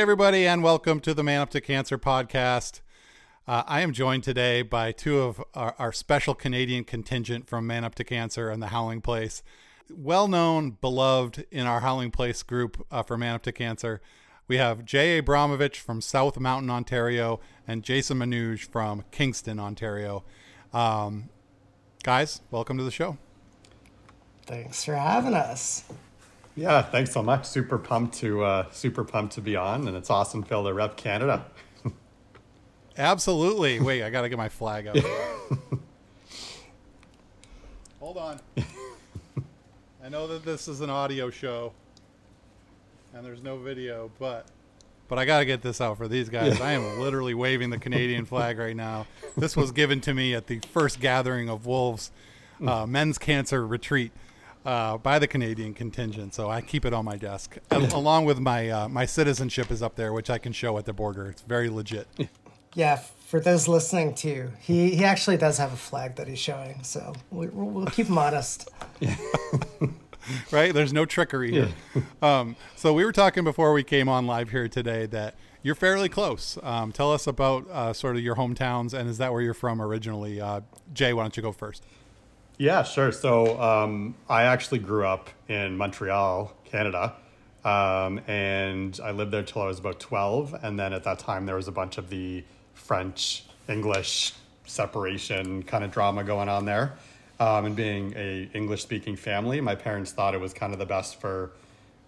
Hey, everybody, and welcome to the Man Up to Cancer podcast. Uh, I am joined today by two of our, our, special Canadian contingent from Man Up to Cancer and the Howling Place. Well known, beloved in our Howling Place group uh, for Man Up to Cancer. We have Jay Abramovitch from South Mountain, Ontario, and Jason Manuge from Kingston, Ontario. Um, guys, welcome to the show. Thanks for having us. Yeah, thanks so much. Super pumped to uh, super pumped to be on, and it's awesome, Phil, to rep Canada. Absolutely. Wait, I got to get my flag up. Hold on. I know that this is an audio show, and there's no video, but but I got to get this out for these guys. Yeah. I am literally waving the Canadian flag right now. This was given to me at the first gathering of Wolves uh, Men's Cancer Retreat uh, by the Canadian contingent, so I keep it on my desk, along with my uh, my citizenship is up there, which I can show at the border. It's very legit. Yeah, for those listening too, he he actually does have a flag that he's showing, so we, will we'll keep him honest. right? There's no trickery here. Um, so we were talking before we came on live here today that you're fairly close. Um, tell us about uh, sort of your hometowns, and is that where you're from originally? Uh, Jay, why don't you go first? Yeah, sure. So um, I actually grew up in Montreal, Canada. Um, and I lived there till I was about 12. And then at that time, there was a bunch of the French English separation kind of drama going on there. Um, and being a English speaking family, my parents thought it was kind of the best for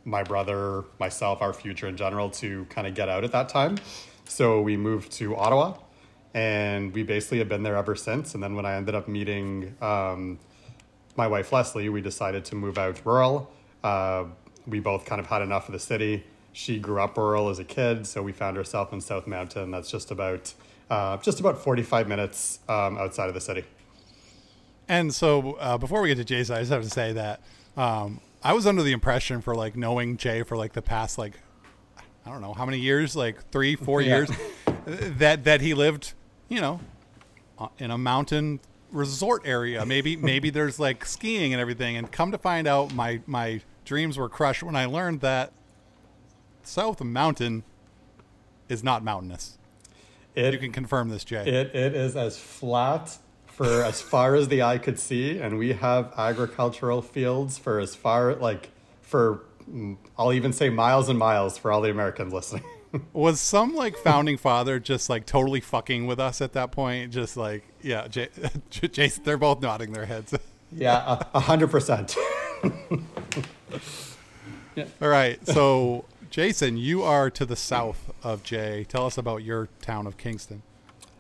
my brother, myself, our future in general to kind of get out at that time. So we moved to Ottawa and we basically have been there ever since. And then when I ended up meeting um, my wife Leslie, we decided to move out rural. Uh, we both kind of had enough of the city. She grew up rural as a kid, so we found ourselves in South Mountain. That's just about uh, just about forty five minutes um, outside of the city. And so, uh, before we get to Jason, I just have to say that um, I was under the impression for like knowing Jay for like the past like I don't know how many years, like three, four yeah. years, that that he lived you know, uh, in a mountain resort area. Maybe maybe there's like skiing and everything. And come to find out, my my dreams were crushed when I learned that South Mountain is not mountainous. It, you can confirm this, Jay. It it is as flat for as far as the eye could see, and we have agricultural fields for as far like for mm, I'll even say miles and miles for all the Americans listening. Was some like founding father just like totally fucking with us at that point? Just like, yeah, J- Jason, they're both nodding their heads. yeah, a hundred percent. All right, so Jason, you are to the south of Jay. Tell us about your town of Kingston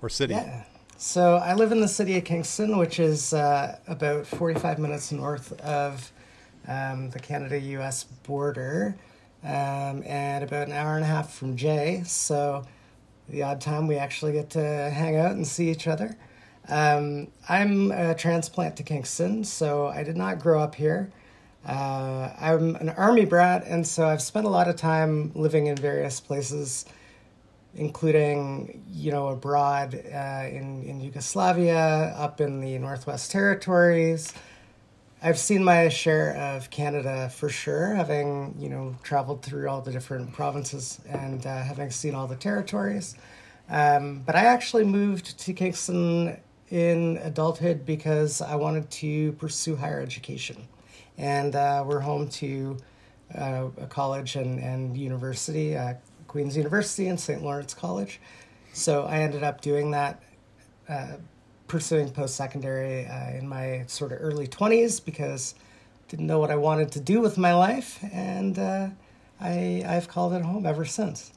or city. Yeah. So I live in the city of Kingston, which is uh, about 45 minutes north of um, the Canada-U.S. border um, and about an hour and a half from Jay. So the odd time we actually get to hang out and see each other. Um, I'm a transplant to Kingston, so I did not grow up here. Uh, I'm an army brat, and so I've spent a lot of time living in various places, including, you know, abroad uh, in, in Yugoslavia, up in the Northwest Territories, I've seen my share of Canada for sure, having you know traveled through all the different provinces and uh, having seen all the territories. Um, but I actually moved to Kingston in adulthood because I wanted to pursue higher education, and uh, we're home to uh, a college and and university, uh, Queen's University and St. Lawrence College. So I ended up doing that uh, pursuing post secondary uh, in my sort of early 20s because didn't know what I wanted to do with my life, and uh, I, I've called it home ever since.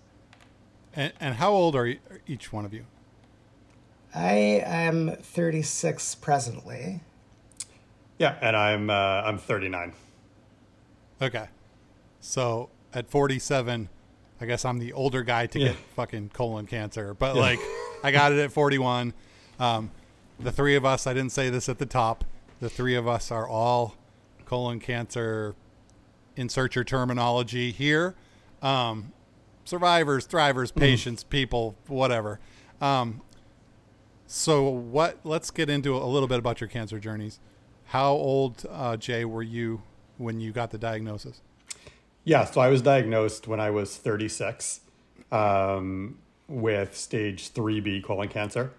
And, and how old are each one of you? I am 36 presently. Yeah, and I'm uh, I'm 39. Okay. So at 47, I guess I'm the older guy to Yeah. get fucking colon cancer, but like I got it at 41. Um, the three of us, I didn't say this at the top, the three of us are all colon cancer, insert your terminology here. Um, survivors, thrivers, patients, people, whatever. Um, so what? Let's get into a little bit about your cancer journeys. How old, uh, Jay, were you when you got the diagnosis? Yeah, so I was diagnosed when I was 36 um, with stage 3B colon cancer.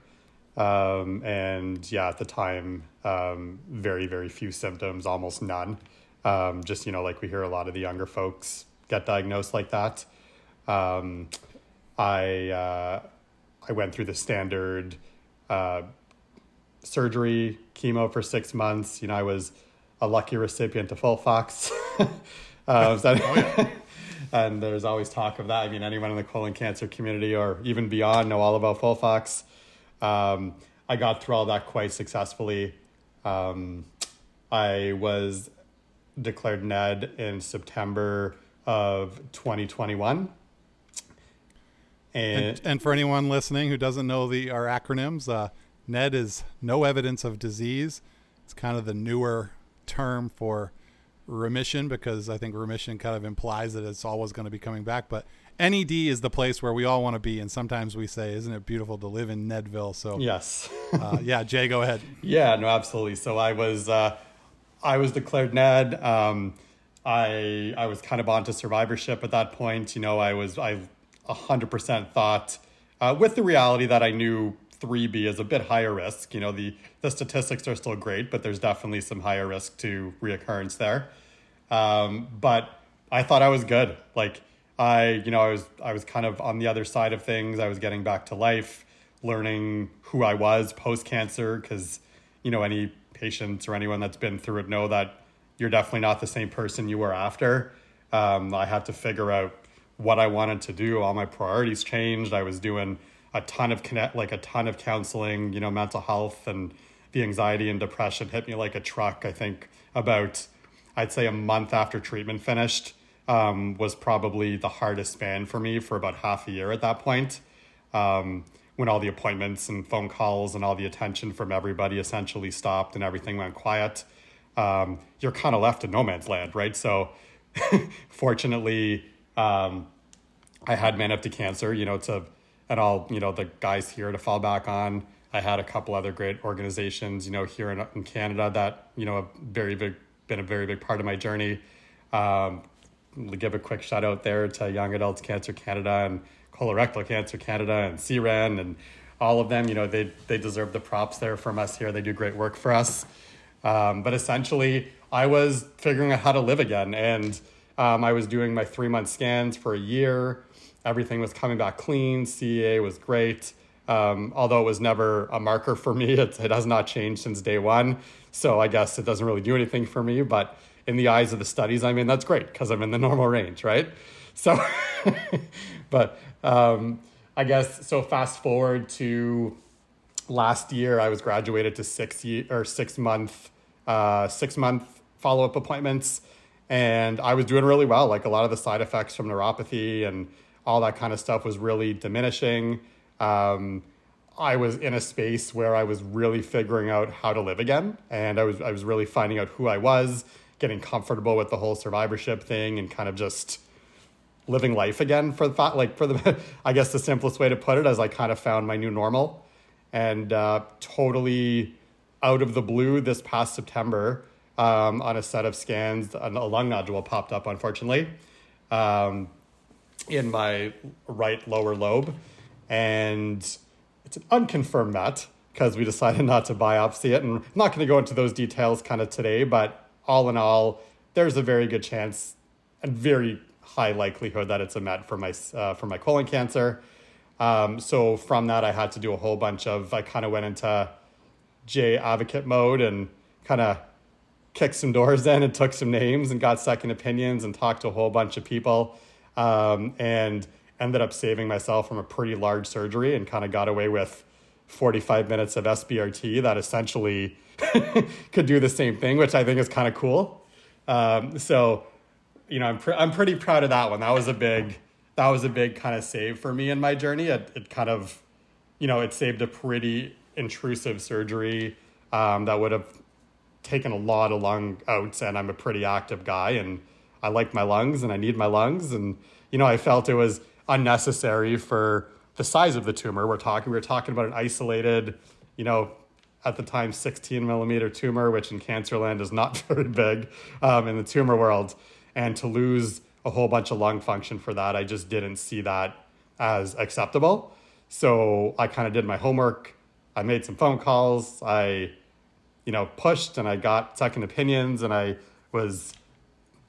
Um, and yeah, at the time, um, very, very few symptoms, almost none. Um, just, you know, like we hear a lot of the younger folks get diagnosed like that. Um, I, uh, I went through the standard uh, surgery, chemo for six months. You know, I was a lucky recipient of Folfox. uh, so- and there's always talk of that. I mean, anyone in the colon cancer community or even beyond know all about Folfox. Um, I got through all that quite successfully. Um, I was declared NED in September of 2021. And, And, and for anyone listening who doesn't know the our acronyms, uh, NED is no evidence of disease. It's kind of the newer term for remission because I think remission kind of implies that it's always going to be coming back. But NED is the place where we all want to be, and sometimes we say, "Isn't it beautiful to live in Nedville?" So, yes. uh, yeah, Jay, go ahead. Yeah, no, absolutely. So I was, uh, I was declared NED. Um, I I was kind of onto survivorship at that point. You know, I was I hundred percent thought uh, with the reality that I knew 3B is a bit higher risk. You know, the the statistics are still great, but there's definitely some higher risk to reoccurrence there. Um, but I thought I was good. Like I, you know, I was I was kind of on the other side of things. I was getting back to life, learning who I was post cancer, because you know any patients or anyone that's been through it know that you're definitely not the same person you were after. Um, I had to figure out what I wanted to do. All my priorities changed. I was doing a ton of connect, like a ton of counseling. You know, mental health and the anxiety and depression hit me like a truck. I think about, I'd say a month after treatment finished um, was probably the hardest span for me for about half a year at that point. Um, when all the appointments and phone calls and all the attention from everybody essentially stopped and everything went quiet, um, you're kind of left in no man's land, right? So, fortunately, um, I had man up to cancer, you know, to and all you know the guys here to fall back on. I had a couple other great organizations, you know, here in, in Canada that you know have very big been a very big part of my journey. Um, give a quick shout out there to Young Adults Cancer Canada and Colorectal Cancer Canada and CRAN and all of them. You know, they they deserve the props there from us here. They do great work for us. Um, but essentially, I was figuring out how to live again, and um, I was doing my three month scans for a year. Everything was coming back clean. CEA was great. Um, although it was never a marker for me, it, it has not changed since day one. So I guess it doesn't really do anything for me. But in the eyes of the studies I'm in, that's great because I'm in the normal range, right? So, but um, I guess so. Fast forward to last year, I was graduated to six year or six month, uh, six month follow up appointments, and I was doing really well. Like a lot of the side effects from neuropathy and all that kind of stuff was really diminishing. Um, I was in a space where I was really figuring out how to live again, and I was I was really finding out who I was, getting comfortable with the whole survivorship thing, and kind of just living life again for the like for the I guess the simplest way to put it is I kind of found my new normal, and uh, totally out of the blue this past September um, on a set of scans, a lung nodule popped up unfortunately. Um, in my right lower lobe, and it's an unconfirmed met because we decided not to biopsy it. And I'm not going to go into those details kind of today, but all in all, there's a very good chance and very high likelihood that it's a met for my uh, for my colon cancer. Um, so from that, I had to do a whole bunch of. I kind of went into Jay advocate mode and kind of kicked some doors in and took some names and got second opinions and talked to a whole bunch of people um, and ended up saving myself from a pretty large surgery and kind of got away with 45 minutes of SBRT that essentially could do the same thing, which I think is kind of cool. Um, so you know, I'm pr- I'm pretty proud of that one. That was a big that was a big kind of save for me in my journey. It it kind of, you know, it saved a pretty intrusive surgery um, that would have taken a lot of lung outs, and I'm a pretty active guy, and I like my lungs, and I need my lungs, and you know, I felt it was unnecessary for the size of the tumor. We're talking we were talking about an isolated, you know, at the time 16 millimeter tumor, which in cancer land is not very big um, in the tumor world, and to lose a whole bunch of lung function for that, I just didn't see that as acceptable. So I kind of did my homework. I made some phone calls. I, you know, pushed and I got second opinions and I was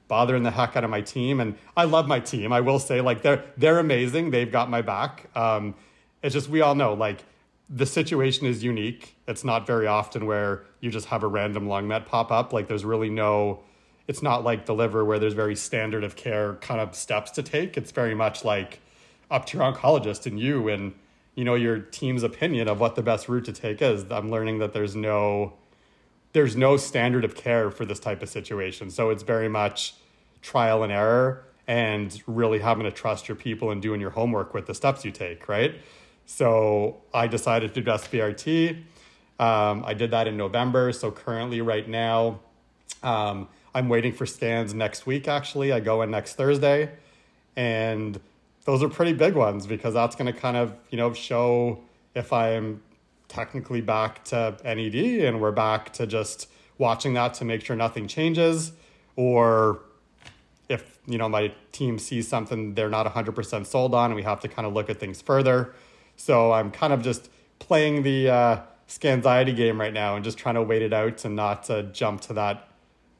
bothering the heck out of my team. And I love my team. I will say, like they're they're amazing. They've got my back. Um, it's just we all know like the situation is unique. It's not very often where you just have a random lung met pop up. Like there's really no. It's not like the liver where there's very standard of care kind of steps to take. It's very much like up to your oncologist and you and you know your team's opinion of what the best route to take is. I'm learning that there's no there's no standard of care for this type of situation. So it's very much trial and error and really having to trust your people and doing your homework with the steps you take, right? So I decided to do SBRT. Um, I did that in November. So currently, right now, um, I'm waiting for scans next week, actually. I go in next Thursday. And those are pretty big ones because that's going to kind of, you know, show if I'm technically back to NED and we're back to just watching that to make sure nothing changes or if you know my team sees something they're not 100% sold on and we have to kind of look at things further so i'm kind of just playing the uh, scanxiety game right now and just trying to wait it out and not uh, jump to that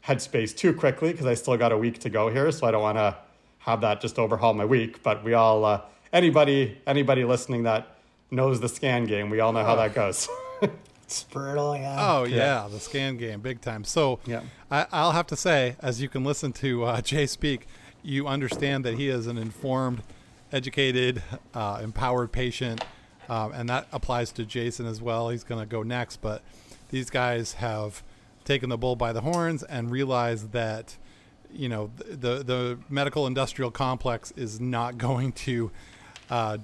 headspace too quickly because i still got a week to go here so i don't want to have that just overhaul my week but we all uh, anybody anybody listening that knows the scan game. We all know how that goes. it's brutal, yeah. Oh yeah. yeah. the scan game, big time. So yeah. I, will have to say, as you can listen to uh, Jay speak, you understand that he is an informed, educated, uh, empowered patient, um, and that applies to Jason as well. He's going to go next, but these guys have taken the bull by the horns and realized that you know the the medical industrial complex is not going to uh,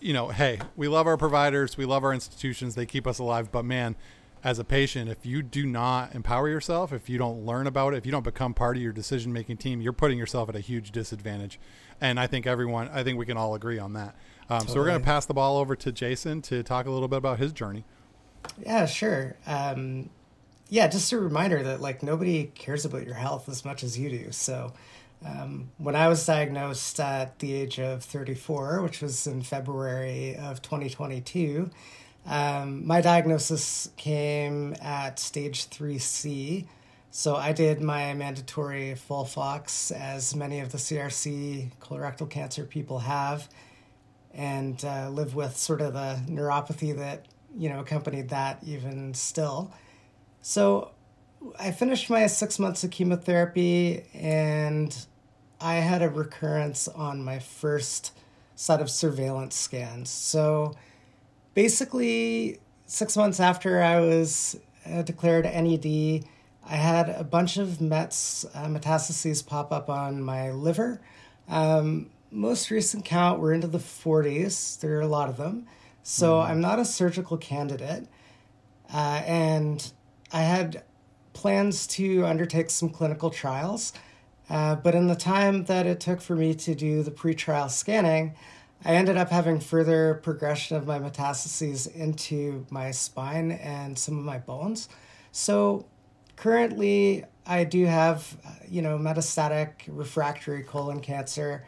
you know, hey, we love our providers, we love our institutions, they keep us alive. But man, as a patient, if you do not empower yourself, if you don't learn about it, if you don't become part of your decision making team, you're putting yourself at a huge disadvantage. And I think everyone, I think we can all agree on that. Um, totally. So we're going to pass the ball over to Jason to talk a little bit about his journey. Yeah, sure. Um, yeah, just a reminder that like nobody cares about your health as much as you do. So um, when I was diagnosed at the age of 34, which was in February of 2022, um, my diagnosis came at stage 3C. So I did my mandatory FOLFOX, as many of the CRC colorectal cancer people have, and uh, live with sort of the neuropathy that you know accompanied that even still. So I finished my six months of chemotherapy and I had a recurrence on my first set of surveillance scans. So basically, six months after I was uh, declared NED, I had a bunch of Mets uh, metastases pop up on my liver. Um, most recent count were into the 40s. There are a lot of them. So mm. I'm not a surgical candidate. Uh, and I had plans to undertake some clinical trials. Uh, but in the time that it took for me to do the pretrial scanning, I ended up having further progression of my metastases into my spine and some of my bones. So currently, I do have, uh, you know, metastatic refractory colon cancer.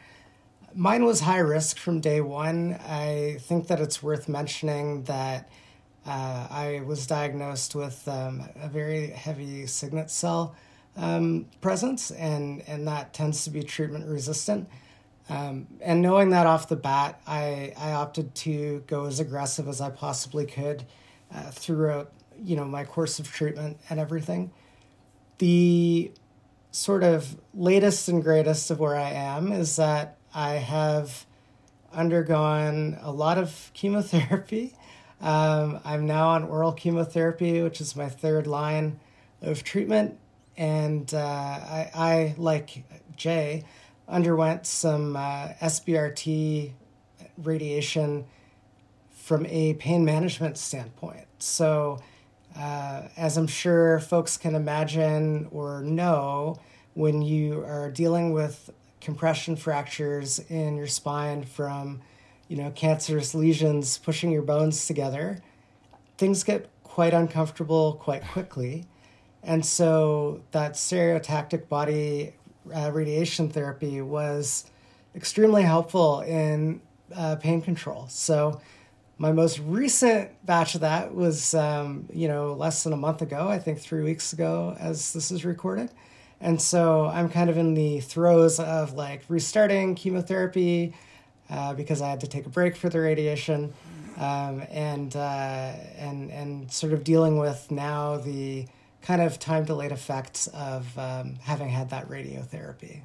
Mine was high risk from day one. I think that it's worth mentioning that uh, I was diagnosed with um, a very heavy signet cell um, presence, and, and that tends to be treatment resistant. Um, and knowing that off the bat, I, I opted to go as aggressive as I possibly could uh, throughout you know my course of treatment and everything. The sort of latest and greatest of where I am is that I have undergone a lot of chemotherapy um, I'm now on oral chemotherapy, which is my third line of treatment. And uh, I, I, like Jay, underwent some uh, SBRT radiation from a pain management standpoint. So, uh, as I'm sure folks can imagine or know, when you are dealing with compression fractures in your spine from, you know, cancerous lesions pushing your bones together, things get quite uncomfortable quite quickly. And so that stereotactic body uh, radiation therapy was extremely helpful in uh, pain control. So my most recent batch of that was, um, you know, less than a month ago, I think three weeks ago as this is recorded. And so I'm kind of in the throes of like restarting chemotherapy uh, because I had to take a break for the radiation, um, and uh, and and sort of dealing with now the kind of time delayed effects of um, having had that radiotherapy.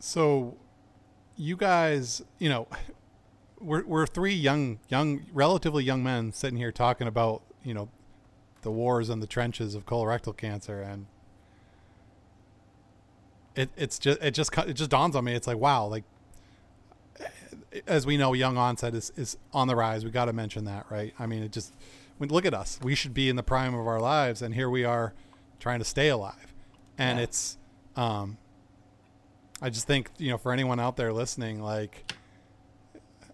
So, you guys, you know, we're we're three young, young, relatively young men sitting here talking about you know the wars and the trenches of colorectal cancer, and it it's just it just it just dawns on me. It's like wow, like as we know, young onset is is on the rise. We got to mention that, right? I mean, it just look at us. We should be in the prime of our lives, and here we are trying to stay alive. And yeah. it's, um, I just think you know, for anyone out there listening, like,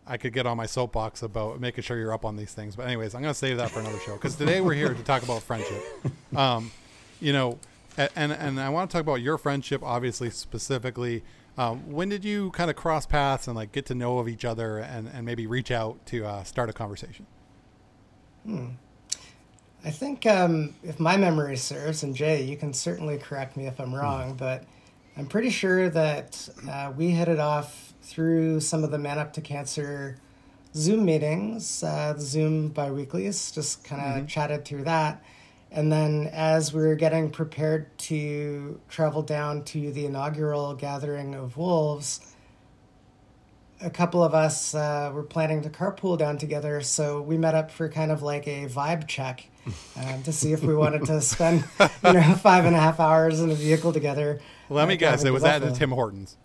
I could get on my soapbox about making sure you're up on these things. But anyways, I'm gonna save that for another show because today we're here to talk about friendship. Um, you know, and and I want to talk about your friendship, obviously specifically. Um, when did you kind of cross paths and like get to know of each other and, and maybe reach out to uh, start a conversation? Hmm. I think um, if my memory serves, and Jay, you can certainly correct me if I'm wrong, mm. but I'm pretty sure that uh, we hit it off through some of the Man Up to Cancer Zoom meetings, uh, the Zoom biweeklies, just kind of mm-hmm. chatted through that. And then as we were getting prepared to travel down to the inaugural gathering of wolves, a couple of us uh, were planning to carpool down together, so we met up for kind of like a vibe check um, to see if we wanted to spend, you know, five and a half hours in a vehicle together. Let me guess, it was at the Tim Hortons.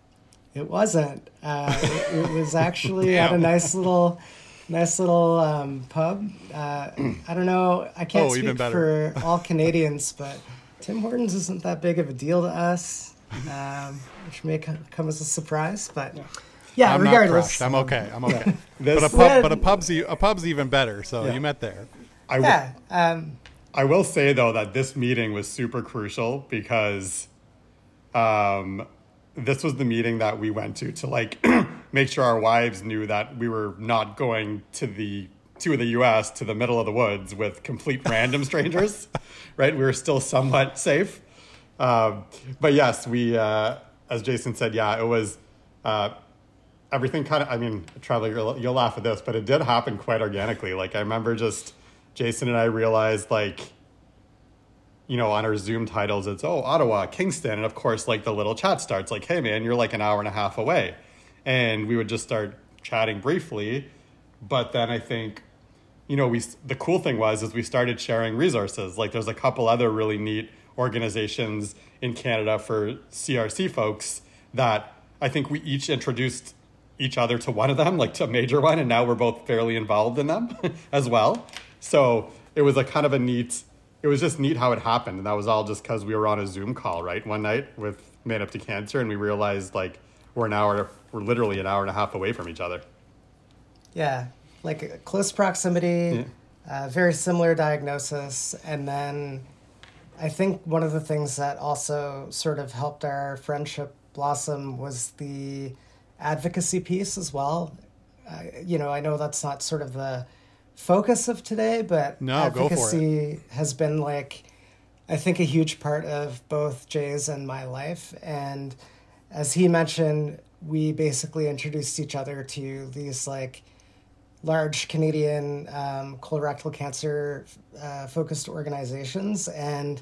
It wasn't. Uh, it, it, was actually at a nice little, nice little um, pub. Uh, I don't know. I can't oh, speak for all Canadians, but Tim Hortons isn't that big of a deal to us, um, which may come as a surprise, but. Yeah yeah, I'm regardless. I'm okay. I'm okay. but a pub, but a pub's a pub's even better. So yeah. you met there. I w- yeah. Um, I will say though that this meeting was super crucial because, um, this was the meeting that we went to to like make sure our wives knew that we were not going to the to the U.S. to the middle of the woods with complete random strangers, right? We were still somewhat safe. Um, but yes, we, uh, as Jason said, yeah, it was. Uh, everything kind of, I mean, Trevor, you'll, you'll laugh at this, but it did happen quite organically. Like, I remember just Jason and I realized, like, you know, on our Zoom titles, it's, oh, Ottawa, Kingston. And of course, like, the little chat starts, like, hey, man, you're like an hour and a half away. And we would just start chatting briefly. But then I think, you know, we, the cool thing was, is we started sharing resources. Like, there's a couple other really neat organizations in Canada for CRC folks that I think we each introduced each other to one of them, like to a major one, and now we're both fairly involved in them as well. So it was a kind of a neat. It was just neat how it happened, and that was all just because we were on a Zoom call right one night with Man Up to Cancer, and we realized like we're an hour, we're literally an hour and a half away from each other. Yeah, like close proximity, yeah. uh, very similar diagnosis, and then I think one of the things that also sort of helped our friendship blossom was the advocacy piece as well. Uh, you know, I know that's not sort of the focus of today, but no, advocacy has been like, I think, a huge part of both Jay's and my life. And as he mentioned, we basically introduced each other to these like large Canadian um, colorectal cancer uh, focused organizations. And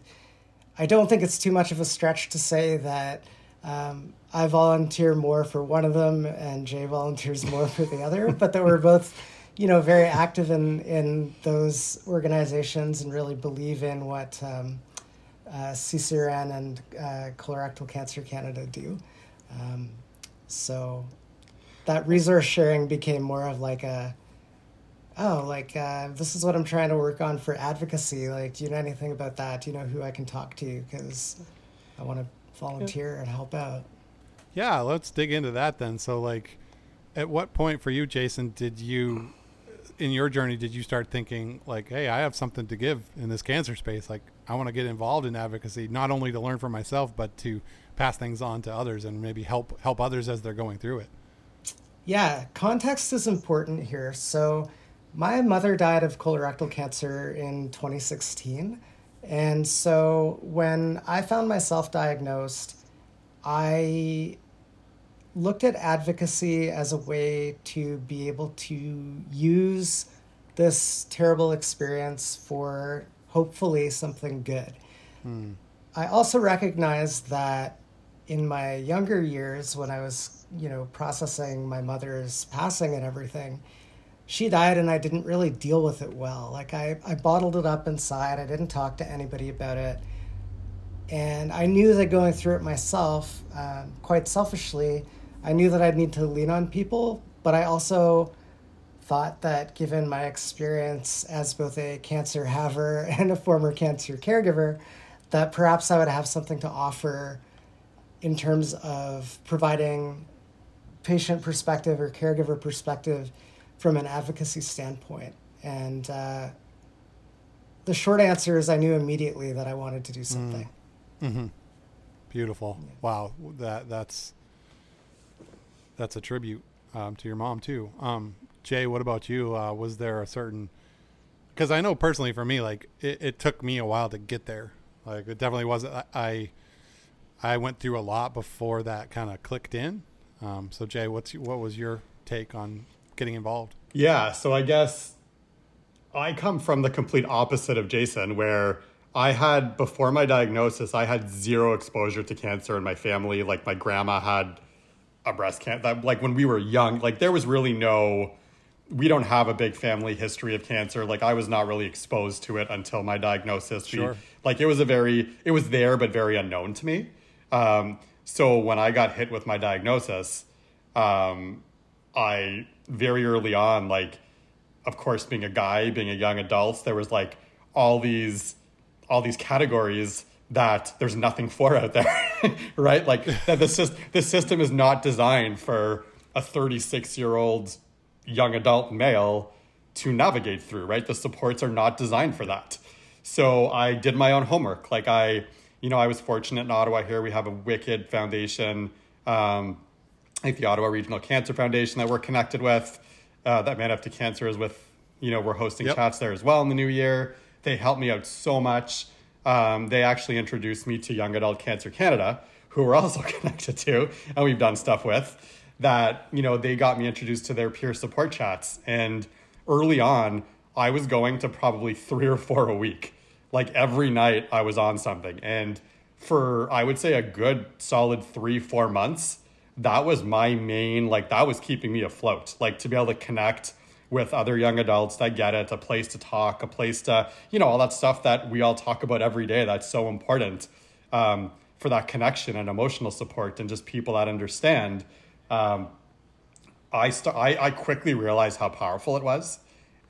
I don't think it's too much of a stretch to say that um, I volunteer more for one of them, and Jay volunteers more for the other, but that we're both, you know, very active in in those organizations and really believe in what um, uh, CCRN and uh, Colorectal Cancer Canada do. Um, so that resource sharing became more of like a, oh, like uh, this is what I'm trying to work on for advocacy. Like, do you know anything about that? Do you know who I can talk to? Because I want to volunteer and help out. Yeah, let's dig into that then. So, like, at what point for you, Jason, did you, in your journey, did you start thinking, like, hey, I have something to give in this cancer space? Like, I want to get involved in advocacy, not only to learn for myself, but to pass things on to others and maybe help help others as they're going through it. Yeah, context is important here. So, my mother died of colorectal cancer in 2016. And so, when I found myself diagnosed, I looked at advocacy as a way to be able to use this terrible experience for hopefully something good. Hmm. I also recognized that in my younger years, when I was, you know, processing my mother's passing and everything, she died and I didn't really deal with it well. Like I, I bottled it up inside. I didn't talk to anybody about it. And I knew that going through it myself, um, quite selfishly, I knew that I'd need to lean on people, but I also thought that given my experience as both a cancer haver and a former cancer caregiver, that perhaps I would have something to offer in terms of providing patient perspective or caregiver perspective from an advocacy standpoint. And uh, the short answer is I knew immediately that I wanted to do mm. something. Mm-hmm. Beautiful. Yeah. Wow. That that's that's a tribute um, to your mom too. Um, Jay, what about you? Uh, was there a certain? Because I know personally for me, like it, it, took me a while to get there. Like it definitely wasn't. I I went through a lot before that kind of clicked in. Um, so Jay, what's what was your take on getting involved? Yeah, so I guess I come from the complete opposite of Jason, where I had before my diagnosis, I had zero exposure to cancer in my family. Like my grandma had a breast cancer. that Like when we were young, like there was really no. We don't have a big family history of cancer. Like I was not really exposed to it until my diagnosis. Sure. We, like it was a very, it was there but very unknown to me. Um, so when I got hit with my diagnosis, um, I very early on, like, of course, being a guy, being a young adult, there was like all these all these categories that there's nothing for out there, right? Like that the system the system is not designed for a 36 year old young adult male to navigate through, right? The supports are not designed for that. So I did my own homework. Like I, you know, I was fortunate in Ottawa here. We have a wicked foundation. Um, like the Ottawa Regional Cancer Foundation that we're connected with, uh, that Man Up to Cancer is with, you know, we're hosting yep. chats there as well in the new year. They helped me out so much. Um, they actually introduced me to Young Adult Cancer Canada, who we're also connected to and we've done stuff with. That, you know, they got me introduced to their peer support chats. And early on, I was going to probably three or four a week. Like every night, I was on something. And for, I would say, a good solid three, four months, that was my main like that was keeping me afloat like to be able to connect with other young adults that get it a place to talk a place to you know all that stuff that we all talk about every day that's so important um, for that connection and emotional support and just people that understand um, I, st- I i quickly realized how powerful it was.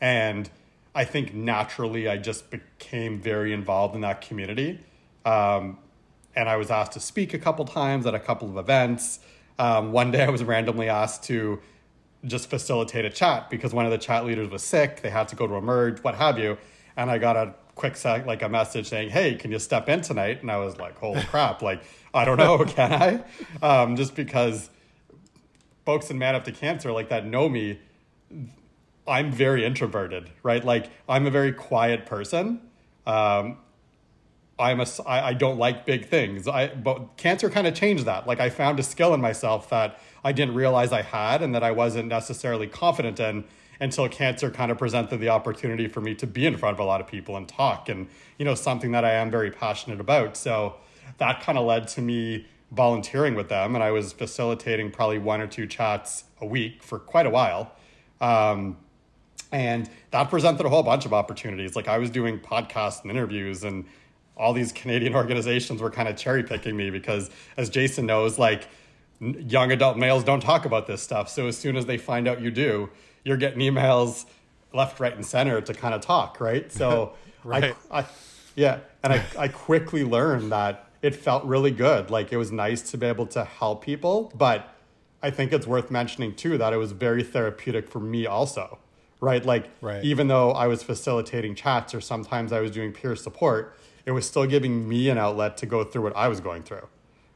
And i think naturally i just became very involved in that community. Um, and i was asked to speak a couple times at a couple of events. Um, one day I was randomly asked to just facilitate a chat because one of the chat leaders was sick. They had to go to emerge, what have you. And I got a quick sec, like a message saying, "Hey, can you step in tonight?" And I was like, "Holy crap! Like, I don't know, can I?" Um, just because folks in Man Up to Cancer like that know me, I'm very introverted, right? Like, I'm a very quiet person. Um, I'm a I, I don't like big things. I but cancer kind of changed that. Like I found a skill in myself that I didn't realize I had and that I wasn't necessarily confident in until cancer kind of presented the opportunity for me to be in front of a lot of people and talk and you know something that I am very passionate about. So that kind of led to me volunteering with them and I was facilitating probably one or two chats a week for quite a while. Um, and that presented a whole bunch of opportunities. Like I was doing podcasts and interviews and all these Canadian organizations were kind of cherry picking me because, as Jason knows, like young adult males don't talk about this stuff. So as soon as they find out you do, you're getting emails left, right, and center to kind of talk, right? So, right. I, I, yeah, and I, I quickly learned that it felt really good. Like it was nice to be able to help people, but I think it's worth mentioning too that it was very therapeutic for me also, right? Like right. even though I was facilitating chats or sometimes I was doing peer support, it was still giving me an outlet to go through what I was going through,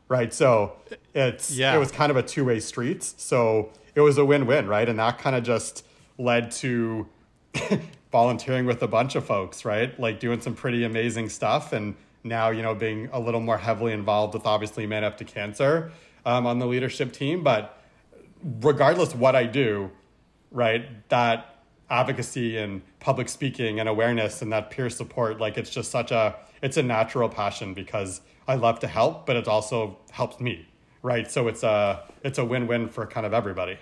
right? So it's yeah. it was kind of a two way street. So it was a win win, right? And that kind of just led to volunteering with a bunch of folks, right? Like doing some pretty amazing stuff and now you know being a little more heavily involved with obviously Man Up to Cancer um, on the leadership team. But regardless what I do, right, that advocacy and public speaking and awareness and that peer support, like it's just such a it's a natural passion because I love to help, but it also helps me, right? So it's a it's a win win for kind of everybody.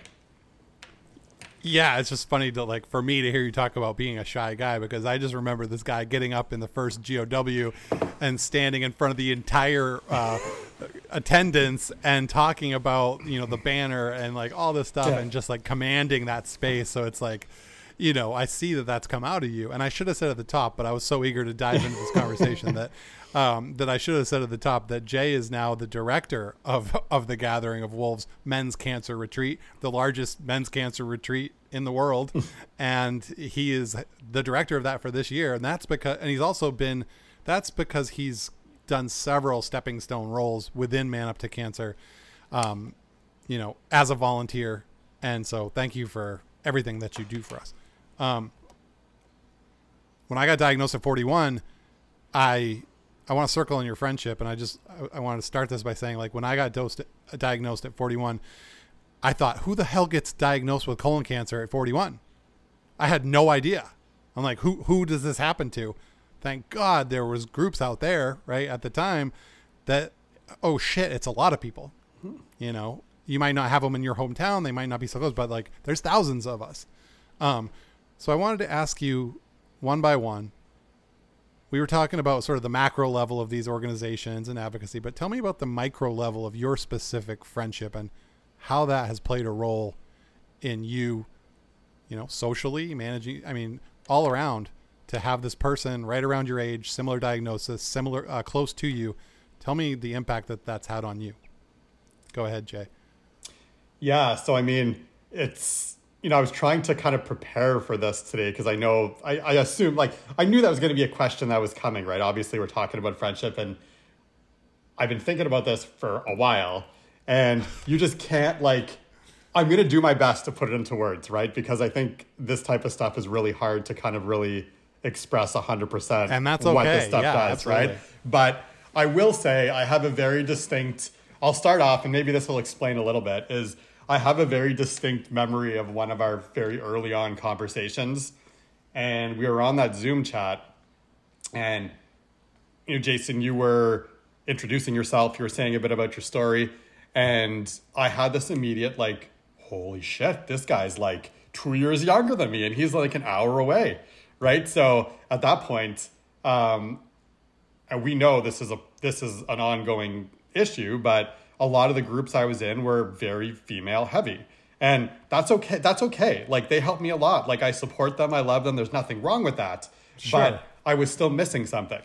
Yeah, it's just funny to like for me to hear you talk about being a shy guy because I just remember this guy getting up in the first GOW and standing in front of the entire uh, attendance and talking about you know the banner and like all this stuff yeah. and just like commanding that space. So it's like, you know, I see that that's come out of you, and I should have said at the top, but I was so eager to dive into this conversation that um, that I should have said at the top that Jay is now the director of of the Gathering of Wolves Men's Cancer Retreat, the largest men's cancer retreat in the world, and he is the director of that for this year. And that's because, and he's also been, that's because he's done several stepping stone roles within Man Up to Cancer, um, you know, as a volunteer. And so, thank you for everything that you do for us. Um, when I got diagnosed at 41, I I want to circle on your friendship, and I just I, I want to start this by saying like when I got dosed, diagnosed at 41, I thought, who the hell gets diagnosed with colon cancer at 41? I had no idea. I'm like, who who does this happen to? Thank God there was groups out there, right, at the time that oh shit, it's a lot of people. You know, you might not have them in your hometown, they might not be so close, but like there's thousands of us. Um, so I wanted to ask you one by one. We were talking about sort of the macro level of these organizations and advocacy, but tell me about the micro level of your specific friendship and how that has played a role in you, you know, socially managing. I mean, all around to have this person right around your age, similar diagnosis, similar uh, close to you. Tell me the impact that that's had on you. Go ahead, Jay. Yeah. So I mean, it's you know, I was trying to kind of prepare for this today because I know I, I assumed like I knew that was going to be a question that was coming, right? Obviously, we're talking about friendship, and I've been thinking about this for a while and you just can't like i'm going to do my best to put it into words right because i think this type of stuff is really hard to kind of really express 100% and that's okay. what this stuff yeah, does absolutely. right but i will say i have a very distinct i'll start off and maybe this will explain a little bit is i have a very distinct memory of one of our very early on conversations and we were on that zoom chat and you know jason you were introducing yourself you were saying a bit about your story and I had this immediate, like, holy shit, this guy's like two years younger than me and he's like an hour away. Right. So at that point, um, and we know this is a this is an ongoing issue, but a lot of the groups I was in were very female heavy. And that's okay. That's okay. Like they helped me a lot. Like I support them. I love them. There's nothing wrong with that. Sure. But I was still missing something,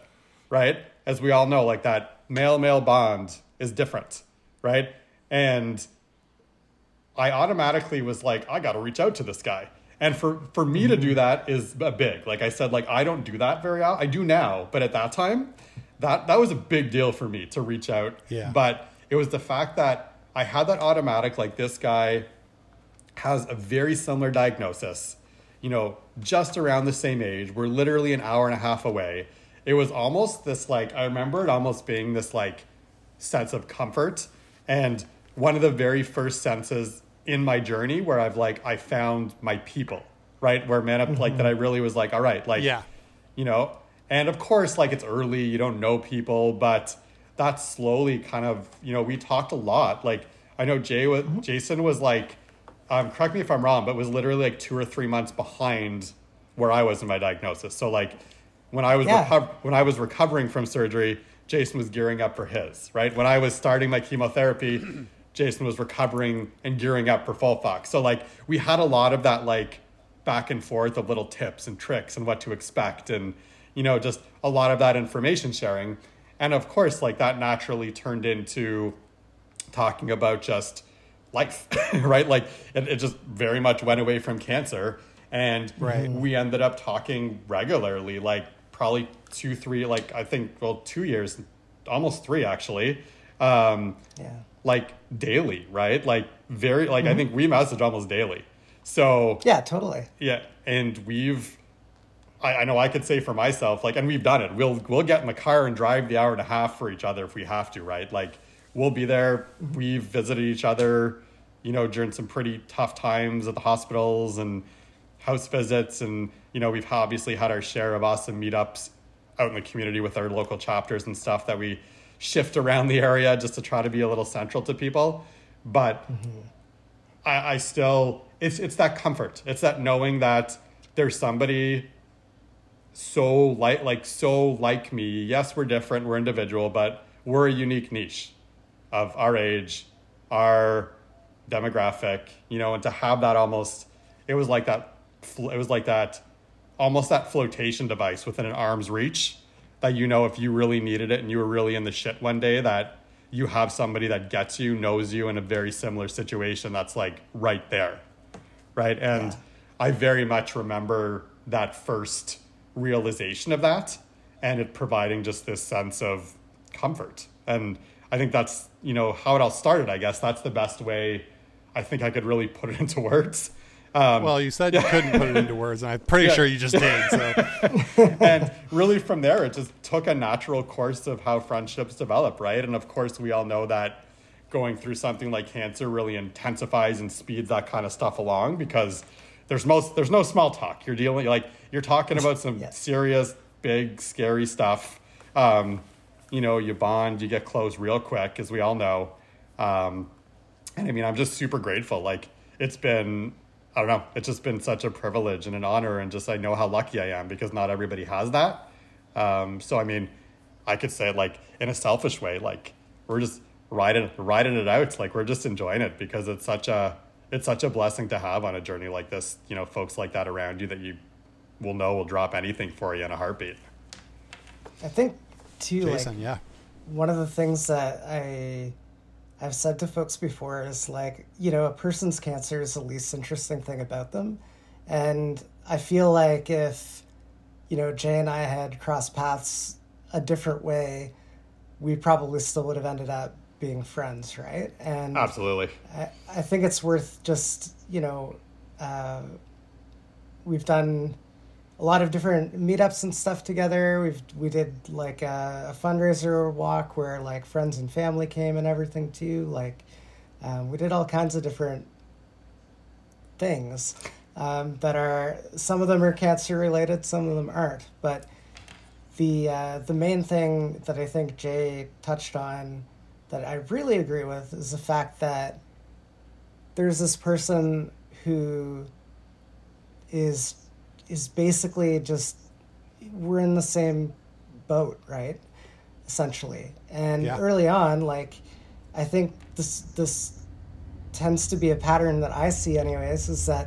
right? As we all know, like that male male bond is different right? And I automatically was like, I got to reach out to this guy. And for, for me to do mm-hmm. that is a big. Like I said, like I don't do that very often. I do now, but at that time, that that was a big deal for me to reach out. Yeah. But it was the fact that I had that automatic. Like this guy has a very similar diagnosis. You know, just around the same age. We're literally an hour and a half away. It was almost this like I remember it almost being this like sense of comfort and one of the very first senses in my journey where I've like I found my people, right? Where man up mm-hmm. like that I really was like, all right, like yeah, you know, and of course, like it's early, you don't know people, but that slowly kind of, you know, we talked a lot. Like I know Jay was mm-hmm. Jason was like, um, correct me if I'm wrong, but was literally like two or three months behind where I was in my diagnosis. So like when I was Yeah. reco- when I was recovering from surgery, Jason was gearing up for his. Right when I was starting my chemotherapy, Jason was recovering and gearing up for FOLFOX. So like we had a lot of that like back and forth of little tips and tricks and what to expect and you know just a lot of that information sharing. And of course, like that naturally turned into talking about just life, right? Like it, it just very much went away from cancer. And Right. we ended up talking regularly, like probably two, three, like I think, well, two years, almost three actually. Um, Yeah. like daily, right? Like very, like I think we message almost daily. So Yeah, totally. yeah, and we've, I, I know I could say for myself, like, and we've done it. We'll we'll get in the car and drive the hour and a half for each other if we have to, right? Like, we'll be there. We've visited each other, you know, during some pretty tough times at the hospitals and house visits, and you know, we've obviously had our share of awesome meetups out in the community with our local chapters and stuff that we shift around the area just to try to be a little central to people, but. Mm-hmm. I, I still it's it's that comfort. It's that knowing that there's somebody so like like so like me. Yes, we're different, we're individual, but we're a unique niche of our age, our demographic, you know, and to have that almost it was like that it was like that almost that flotation device within an arm's reach that you know if you really needed it and you were really in the shit one day that you have somebody that gets you, knows you in a very similar situation that's like right there. Right. And Yeah. I very much remember that first realization of that and it providing just this sense of comfort. And I think that's, you know, how it all started, I guess. That's the best way I think I could really put it into words. Um, Well, you said you couldn't put it into words, and I'm pretty Yeah. sure you just did. So and really from there it just took a natural course of how friendships develop right and of course we all know that going through something like cancer really intensifies and speeds that kind of stuff along because there's most there's no small talk you're dealing like you're talking about some Yes. serious big scary stuff um, you know you bond you get close real quick as we all know um, and I mean, I'm just super grateful. Like, it's been, I don't know, it's just been such a privilege and an honor. And just, I know how lucky I am because not everybody has that. Um, so, I mean, I could say, like, in a selfish way, like, we're just riding, riding it out. Like, we're just enjoying it because it's such a, it's such a blessing to have on a journey like this, you know, folks like that around you that you will know will drop anything for you in a heartbeat. I think too, Jason, like yeah, one of the things that I I've said to folks before is like, you know, a person's cancer is the least interesting thing about them. And I feel like if, you know, Jay and I had crossed paths a different way, we probably still would have ended up being friends, right? And Absolutely. I, I think it's worth just you know uh, we've done a lot of different meetups and stuff together we've we did like a, a fundraiser walk where like friends and family came and everything too like um, we did all kinds of different things um, that are some of them are cancer related some of them aren't but the uh, the main thing that I think Jay touched on that I really agree with is the fact that there's this person who is is basically just we're in the same boat, right? Essentially. And Yeah. early on, like I think this this tends to be a pattern that I see anyways, is that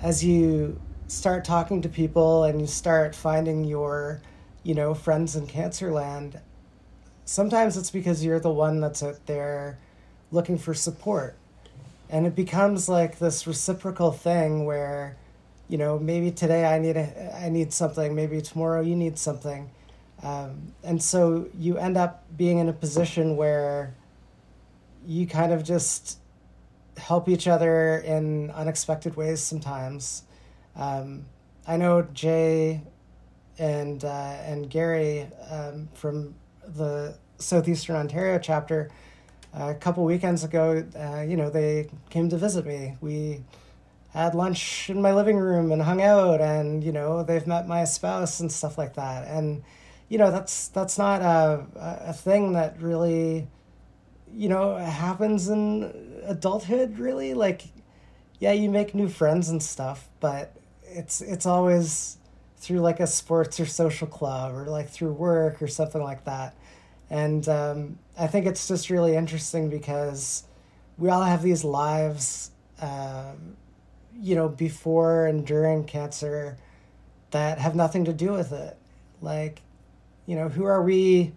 as you start talking to people and you start finding your, you know, friends in cancer land, sometimes it's because you're the one that's out there looking for support. And it becomes like this reciprocal thing where, you know, maybe today I need a, I need something, maybe tomorrow you need something. Um, and so you end up being in a position where you kind of just help each other in unexpected ways sometimes. Um, I know Jay and uh, and Gary um, from the Southeastern Ontario chapter uh, a couple weekends ago. Uh, you know, they came to visit me. We had lunch in my living room and hung out, and you know, they've met my spouse and stuff like that. And you know, that's that's not a a thing that really you know happens in adulthood. Really, like yeah, you make new friends and stuff, but it's it's always through like a sports or social club or like through work or something like that. And um, I think it's just really interesting because we all have these lives, um, you know, before and during cancer that have nothing to do with it. Like, you know, who are we,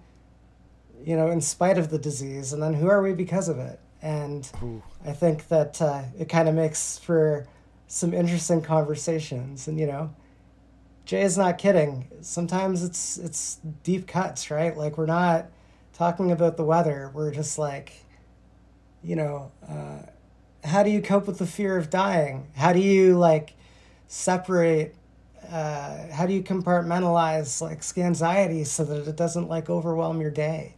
you know, in spite of the disease, and then who are we because of it? And Ooh. I think that uh, it kind of makes for some interesting conversations. And, you know, Jay is not kidding. Sometimes it's it's deep cuts, right? Like we're not talking about the weather. We're just like, you know, uh, how do you cope with the fear of dying? How do you like separate? Uh, how do you compartmentalize like anxiety so that it doesn't like overwhelm your day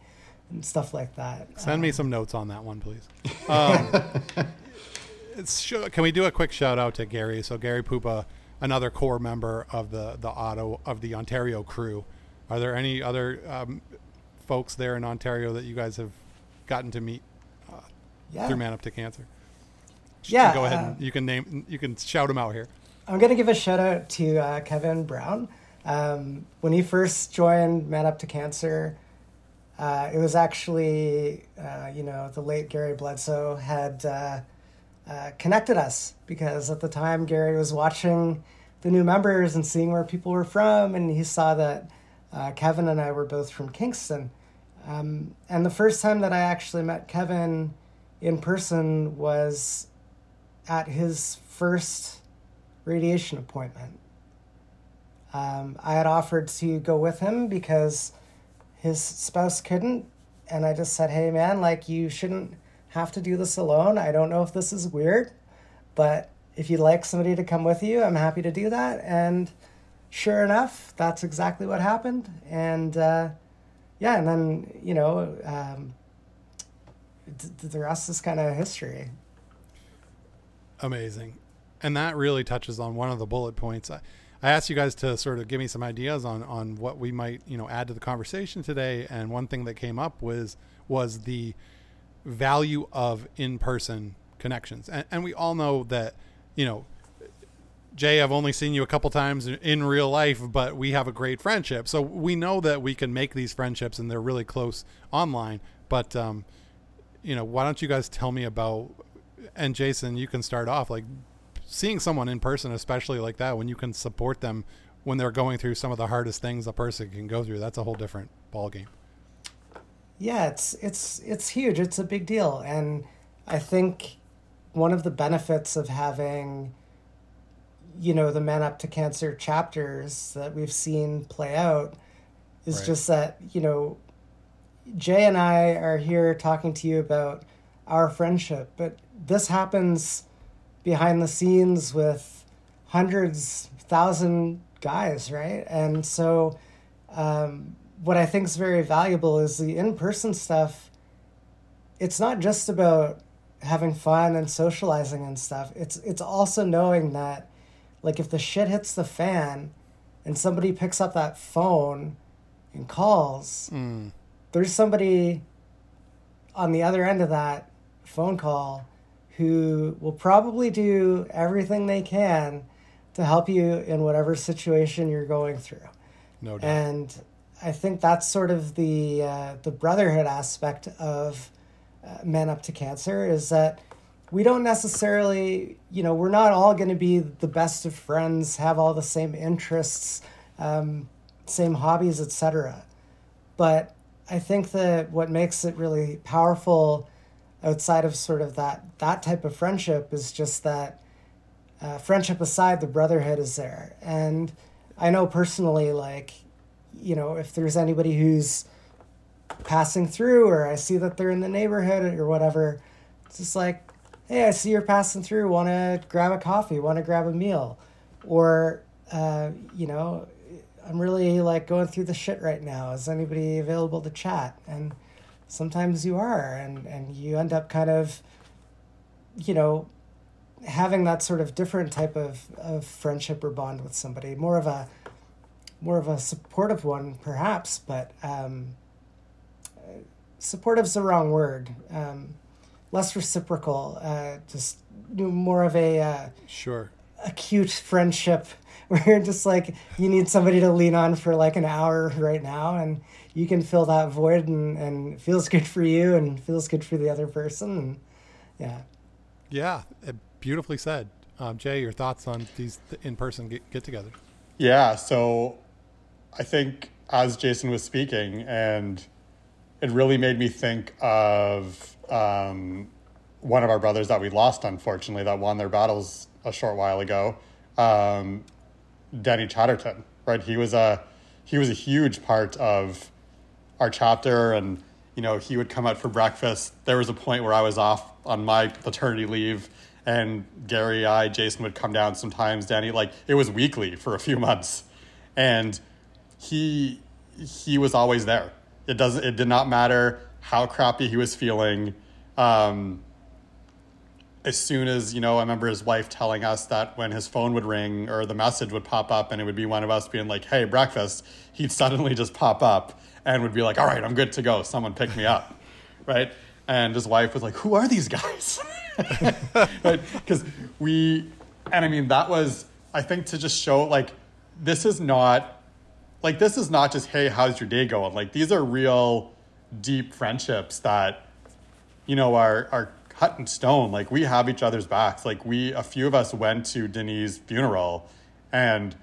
and stuff like that? Send me some notes on that one, please. Um, it's can we do a quick shout out to Gary? So Gary Pupa, another core member of the the auto of the Ontario crew. Are there any other um, folks there in Ontario that you guys have gotten to meet yeah. through Man Up to Cancer? Yeah, go ahead. uh, and you can name. You can shout them out here. I'm going to give a shout out to uh, Kevin Brown. Um, when he first joined Man Up to Cancer, uh, it was actually, uh, you know, the late Gary Bledsoe had uh, connected us because at the time Gary was watching the new members and seeing where people were from, and he saw that uh, Kevin and I were both from Kingston. Um, and the first time that I actually met Kevin in person was at his first radiation appointment. Um, I had offered to go with him because his spouse couldn't, and I just said, "Hey, man, like you shouldn't have to do this alone. I don't know if this is weird, but if you'd like somebody to come with you, I'm happy to do that." And sure enough, that's exactly what happened. And uh, yeah, and then you know, um, the rest is kind of history. Amazing. And that really touches on one of the bullet points. I, I asked you guys to sort of give me some ideas on, on what we might, you know, add to the conversation today. And one thing that came up was was the value of in-person connections. And, and we all know that, you know, Jay, I've only seen you a couple times in real life, but we have a great friendship. So we know that we can make these friendships and they're really close online. But, um, you know, why don't you guys tell me about, and Jason, you can start off like seeing someone in person, especially like that, when you can support them when they're going through some of the hardest things a person can go through. That's a whole different ballgame. Yeah, it's it's it's huge. It's a big deal, and I think one of the benefits of having, you know, the Man Up to Cancer chapters that we've seen play out is Right. just that you know, Jay and I are here talking to you about our friendship, but this happens behind the scenes with hundreds, thousand guys, right? And so, um, what I think is very valuable is the in person stuff. It's not just about having fun and socializing and stuff. It's it's also knowing that, like, if the shit hits the fan, and somebody picks up that phone and calls, Mm. there's somebody on the other end of that phone call who will probably do everything they can to help you in whatever situation you're going through. No doubt. And I think that's sort of the uh, the brotherhood aspect of uh, Man Up to Cancer is that we don't necessarily, you know, we're not all going to be the best of friends, have all the same interests, um, same hobbies, etc. But I think that what makes it really powerful outside of sort of that that type of friendship is just that uh, friendship aside, the brotherhood is there. And I know personally, like, you know, if there's anybody who's passing through or I see that they're in the neighborhood or whatever, it's just like, hey, I see you're passing through, want to grab a coffee, want to grab a meal. Or, uh, you know, I'm really like going through the shit right now. Is anybody available to chat? And sometimes you are, and, and you end up kind of, you know, having that sort of different type of, of friendship or bond with somebody, more of a more of a supportive one, perhaps, but um, supportive's the wrong word. Um, less reciprocal, uh, just more of a uh, Sure. acute friendship where you're just like you need somebody to lean on for like an hour right now and you can fill that void and, and it feels good for you and feels good for the other person and yeah yeah beautifully said um, jay your thoughts on these in-person get, get together yeah so i think as jason was speaking and it really made me think of um, one of our brothers that we lost unfortunately that won their battles a short while ago um, denny chatterton right? He was a he was a huge part of our chapter and you know he would come out for breakfast. There was a point where i was off on my paternity leave and gary i jason would come down sometimes. Danny like it was weekly for a few months. And he he was always there it doesn't it did not matter how crappy he was feeling um, as soon as you know i remember his wife telling us that when his phone would ring or the message would pop up and it would be one of us being like hey breakfast he'd suddenly just pop up and would be like, all right, I'm good to go. Someone pick me up. Right. And his wife was like, who are these guys? Because we, and I mean, that was, I think, to just show like, this is not, like, this is not just, hey, how's your day going? Like, these are real deep friendships that, you know, are, are cut in stone. Like, we have each other's backs. Like, we, a few of us went to Denis' funeral and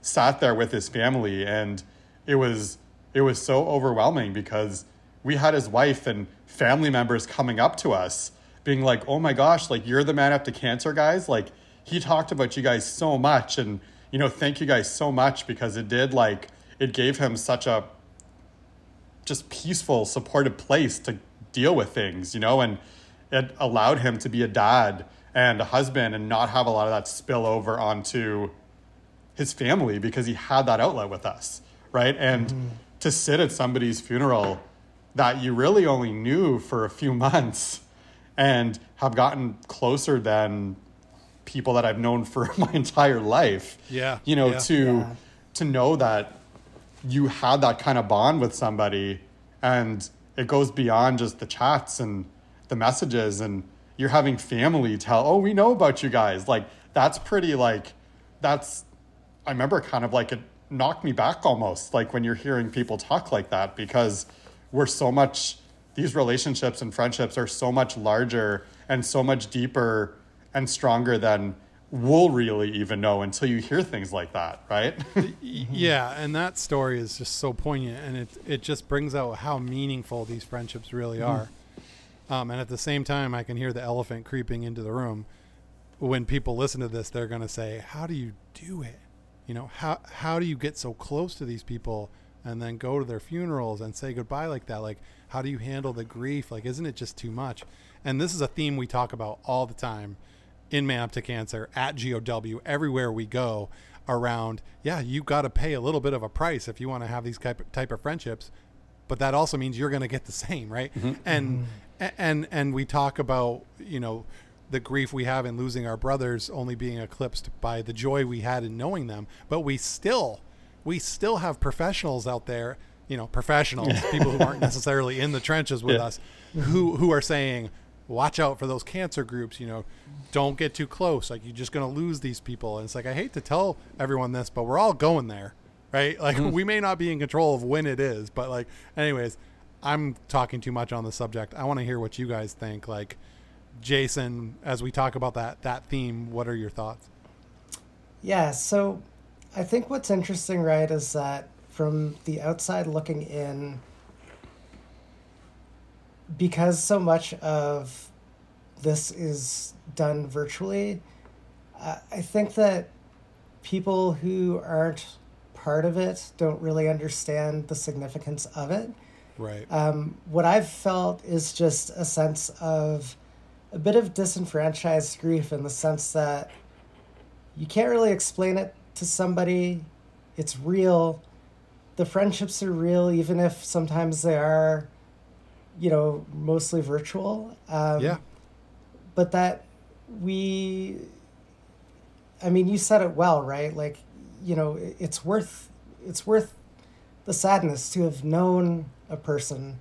sat there with his family. And it was, it was so overwhelming because we had his wife and family members coming up to us being like, "Oh my gosh, like you're the Man Up to Cancer guys." Like he talked about you guys so much and you know, thank you guys so much because it did like it gave him such a just peaceful, supportive place to deal with things, you know, and it allowed him to be a dad and a husband and not have a lot of that spill over onto his family because he had that outlet with us, right? And mm-hmm to sit at somebody's funeral that you really only knew for a few months and have gotten closer than people that I've known for my entire life. Yeah. You know, yeah. to Yeah. to know that you had that kind of bond with somebody and it goes beyond just the chats and the messages and you're having family tell, "Oh, we know about you guys." Like that's pretty like that's I remember kind of like it knocked me back almost like when you're hearing people talk like that because we're so much these relationships and friendships are so much larger and so much deeper and stronger than we'll really even know until you hear things like that, right? yeah, and that story is just so poignant, and it it just brings out how meaningful these friendships really mm-hmm. are. Um, and at the same time, I can hear the elephant creeping into the room. When people listen to this, they're going to say, "How do you do it?" you know how how do you get so close to these people and then go to their funerals and say goodbye like that like how do you handle the grief like isn't it just too much and this is a theme we talk about all the time in man up to cancer at gow everywhere we go around yeah you've got to pay a little bit of a price if you want to have these type, type of friendships but that also means you're going to get the same right mm-hmm. and mm-hmm. and and we talk about you know the grief we have in losing our brothers only being eclipsed by the joy we had in knowing them but we still we still have professionals out there you know professionals people who aren't necessarily in the trenches with yeah. us who who are saying watch out for those cancer groups you know don't get too close. Like you're just going to lose these people. And it's like i hate to tell everyone this but we're all going there right? Like mm. we may not be in control of when it is but like anyways i'm talking too much on the subject. I want to hear what you guys think. Like Jason, as we talk about that that theme, what are your thoughts? Yeah, so I think what's interesting, right, is that from the outside looking in, because so much of this is done virtually, uh, I think that people who aren't part of it don't really understand the significance of it. Right. Um, what I've felt is just a sense of a bit of disenfranchised grief in the sense that you can't really explain it to somebody. It's real. The friendships are real, even if sometimes they are, you know, mostly virtual. Um, yeah. But that we, I mean, you said it well, right? Like, you know, it's worth it's worth the sadness to have known a person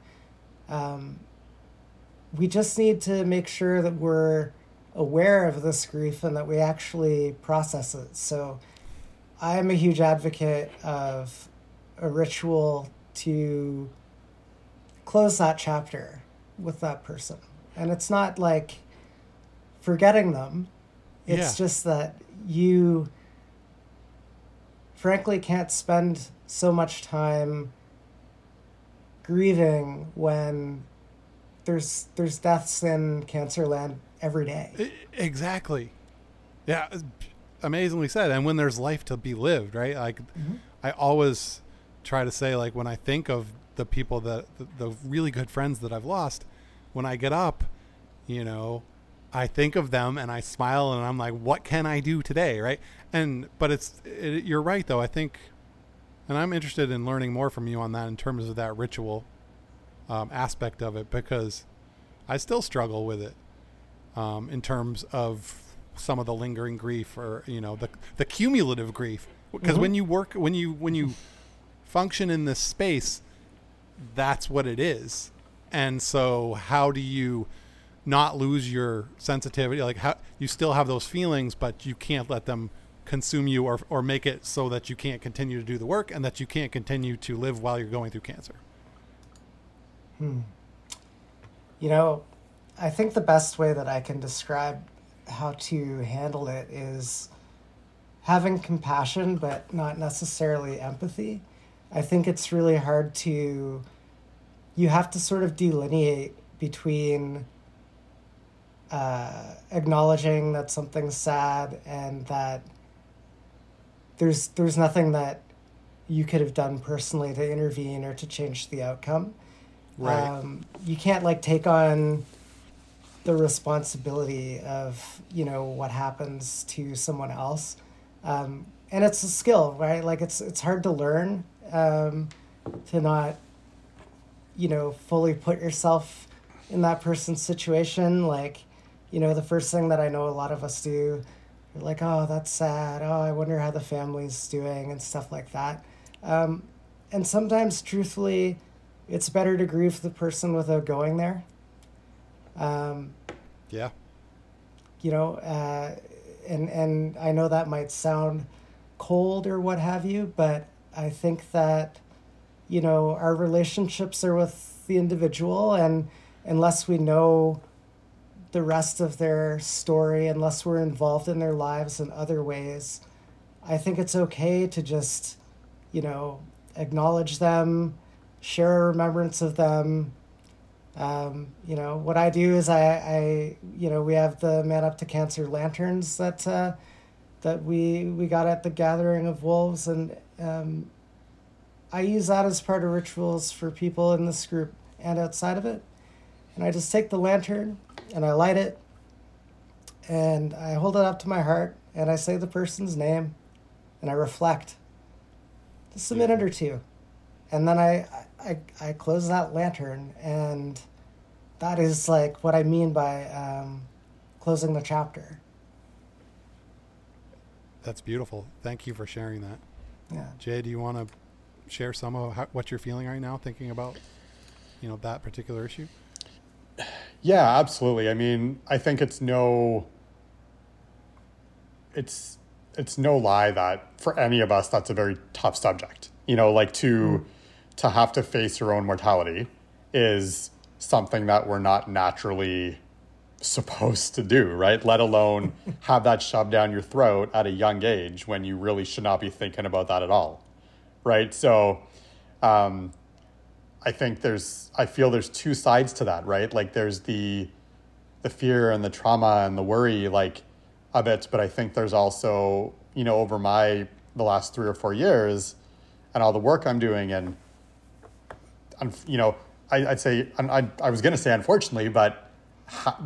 um, we just need to make sure that we're aware of this grief and that we actually process it. So I am a huge advocate of a ritual to close that chapter with that person. And it's not like forgetting them, it's Yeah. just that you frankly can't spend so much time grieving when there's there's deaths in cancer land every day. Exactly. Yeah, amazingly said. And when there's life to be lived, right? Like, mm-hmm. I always try to say, like, when I think of the people that the, the really good friends that I've lost, when I get up, you know, I think of them and I smile and I'm like, what can I do today, right? And but it's it, you're right though. I think, and I'm interested in learning more from you on that in terms of that ritual um, aspect of it because I still struggle with it um, in terms of some of the lingering grief or you know the the cumulative grief because when you work when you when you function in this space that's what it is and so how do you not lose your sensitivity like how you still have those feelings but you can't let them consume you or, or make it so that you can't continue to do the work and that you can't continue to live while you're going through cancer Hmm. You know, I think the best way that I can describe how to handle it is having compassion, but not necessarily empathy. I think it's really hard to, you have to sort of delineate between uh, acknowledging that something's sad and that there's there's nothing that you could have done personally to intervene or to change the outcome. Right. Um, you can't like take on the responsibility of you know what happens to someone else, um, and it's a skill, right? Like it's it's hard to learn um, to not you know fully put yourself in that person's situation. Like you know the first thing that I know a lot of us do, we're like, oh that's sad. Oh I wonder how the family's doing and stuff like that. Um, and sometimes, truthfully, it's better to grieve the person without going there. Um, yeah you know, uh, and and I know that might sound cold or what have you, but I think that you know our relationships are with the individual, and unless we know the rest of their story, unless we're involved in their lives in other ways, I think it's okay to just you know acknowledge them, share a remembrance of them, um, you know what I do is I, I you know we have the Man Up to Cancer lanterns that uh, that we we got at the Gathering of Wolves, and um, I use that as part of rituals for people in this group and outside of it. And I just take the lantern and I light it, and I hold it up to my heart, and I say the person's name, and I reflect. Just a minute or two, and then I I, I close that lantern and that is like what I mean by um, closing the chapter. that's beautiful thank you for sharing that Yeah. Jay, do you want to share some of how, what you're feeling right now, thinking about, you know, that particular issue? Yeah, absolutely. I mean, I think it's no it's it's no lie that for any of us that's a very tough subject. You know, like to mm-hmm. to have to face your own mortality is something that we're not naturally supposed to do, right? Let alone have that shoved down your throat at a young age when you really should not be thinking about that at all. Right? So um I think there's I feel there's two sides to that, right? Like there's the the fear and the trauma and the worry like of it, but I think there's also, you know, over my the last 3 or 4 years and all the work I'm doing and un- you know, I, I'd say I, I was to say unfortunately, but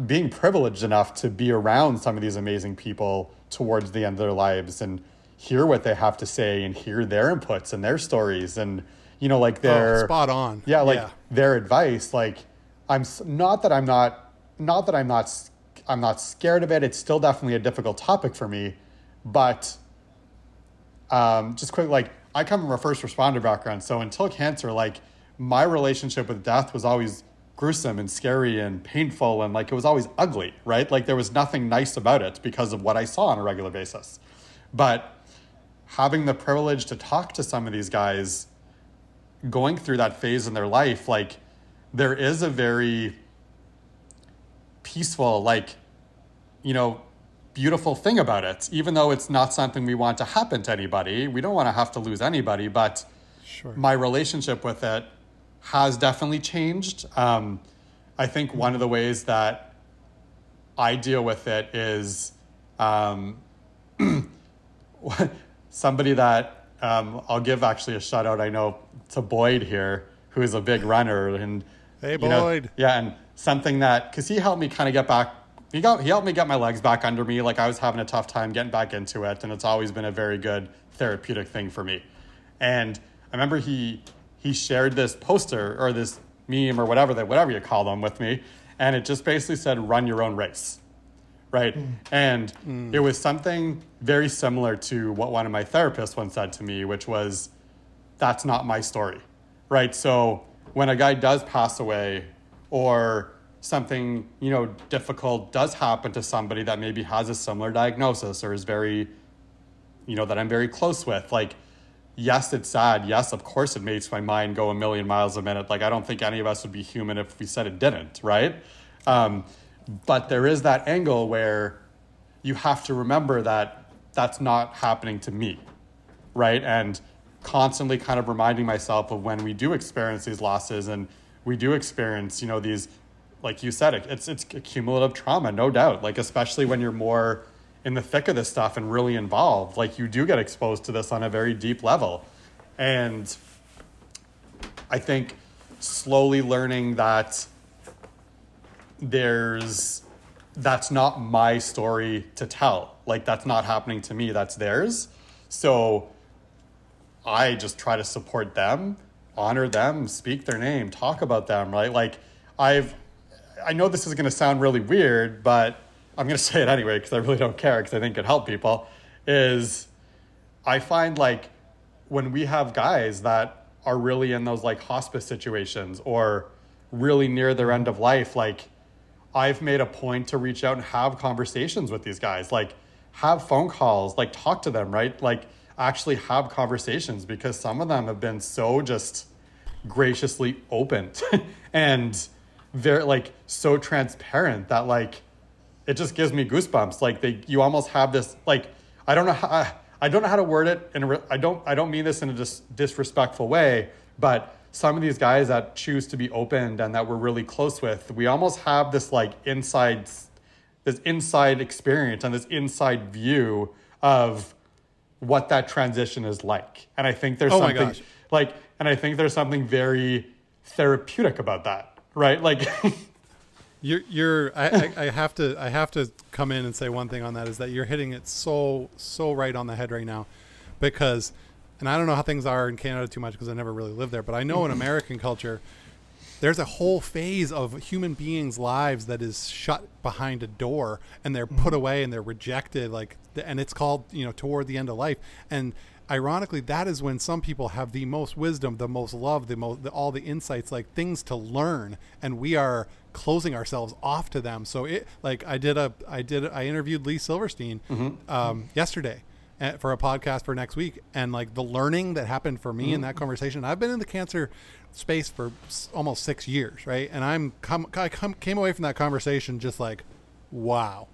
being privileged enough to be around some of these amazing people towards the end of their lives and hear what they have to say and hear their inputs and their stories and you know like their oh, spot on. yeah like their advice like i'm not that i'm not not that i'm not i'm not scared of it it's still definitely a difficult topic for me but um just quick like i come from a first responder background so until cancer like my relationship with death was always gruesome and scary and painful and like it was always ugly right like there was nothing nice about it because of what i saw on a regular basis but having the privilege to talk to some of these guys going through that phase in their life, like there is a very peaceful, like, you know, beautiful thing about it. Even though it's not something we want to happen to anybody, we don't want to have to lose anybody, but Sure. my relationship with it has definitely changed. Um, I think one of the ways that I deal with it is um, somebody that um, I'll give actually a shout out. I know to Boyd here, who is a big runner, and Hey, you know, Boyd. yeah, and something that because he helped me kind of get back. He got he helped me get my legs back under me. Like I was having a tough time getting back into it, and it's always been a very good therapeutic thing for me. And I remember he he shared this poster or this meme or whatever that whatever you call them with me, and it just basically said "Run your own race." right? Hmm. And hmm. it was something very similar to what one of my therapists once said to me, which was, that's not my story, right? So when a guy does pass away or something, you know, difficult does happen to somebody that maybe has a similar diagnosis or is very, you know, that I'm very close with, like, yes, it's sad. Yes, of course, it makes my mind go a million miles a minute. Like, I don't think any of us would be human if we said it didn't, right? Um, but there is that angle where you have to remember that that's not happening to me, right? And constantly kind of reminding myself of when we do experience these losses and we do experience, you know, these, like you said, it's it's cumulative trauma, no doubt. Like especially when you're more in the thick of this stuff and really involved, like you do get exposed to this on a very deep level, and I think slowly learning that there's that's not my story to tell. Like that's not happening to me, that's theirs. So I just try to support them, honor them, speak their name, talk about them, right? Like I've I know this is going to sound really weird, but I'm going to say it anyway because I really don't care because I think it help people is I find like when we have guys that are really in those like hospice situations or really near their end of life like I've made a point to reach out and have conversations with these guys, like have phone calls, like talk to them, right? Like actually have conversations because some of them have been so just graciously open and very like so transparent that like it just gives me goosebumps. Like they, you almost have this like I don't know how I don't know how to word it, and I don't I don't mean this in a dis- disrespectful way, but some of these guys that choose to be opened and that we're really close with, we almost have this like inside, this inside experience and this inside view of what that transition is like. And I think there's Oh something like, and I think there's something very therapeutic about that, right? Like, You're, you're I, I, I have to I have to come in and say one thing on that is that you're hitting it so so right on the head right now because and I don't know how things are in Canada too much because I never really lived there but I know in mm-hmm. American culture there's a whole phase of human beings lives that is shut behind a door and they're put mm-hmm. away and they're rejected like and it's called you know toward the end of life. And ironically that is when some people have the most wisdom the most love the most the, all the insights like things to learn and we are closing ourselves off to them. So it like i did a i did i interviewed lee silverstein um, yesterday uh, for a podcast for next week and like the learning that happened for me in that conversation i've been in the cancer space for s- almost six years right? And i'm come i come, came away from that conversation just like wow.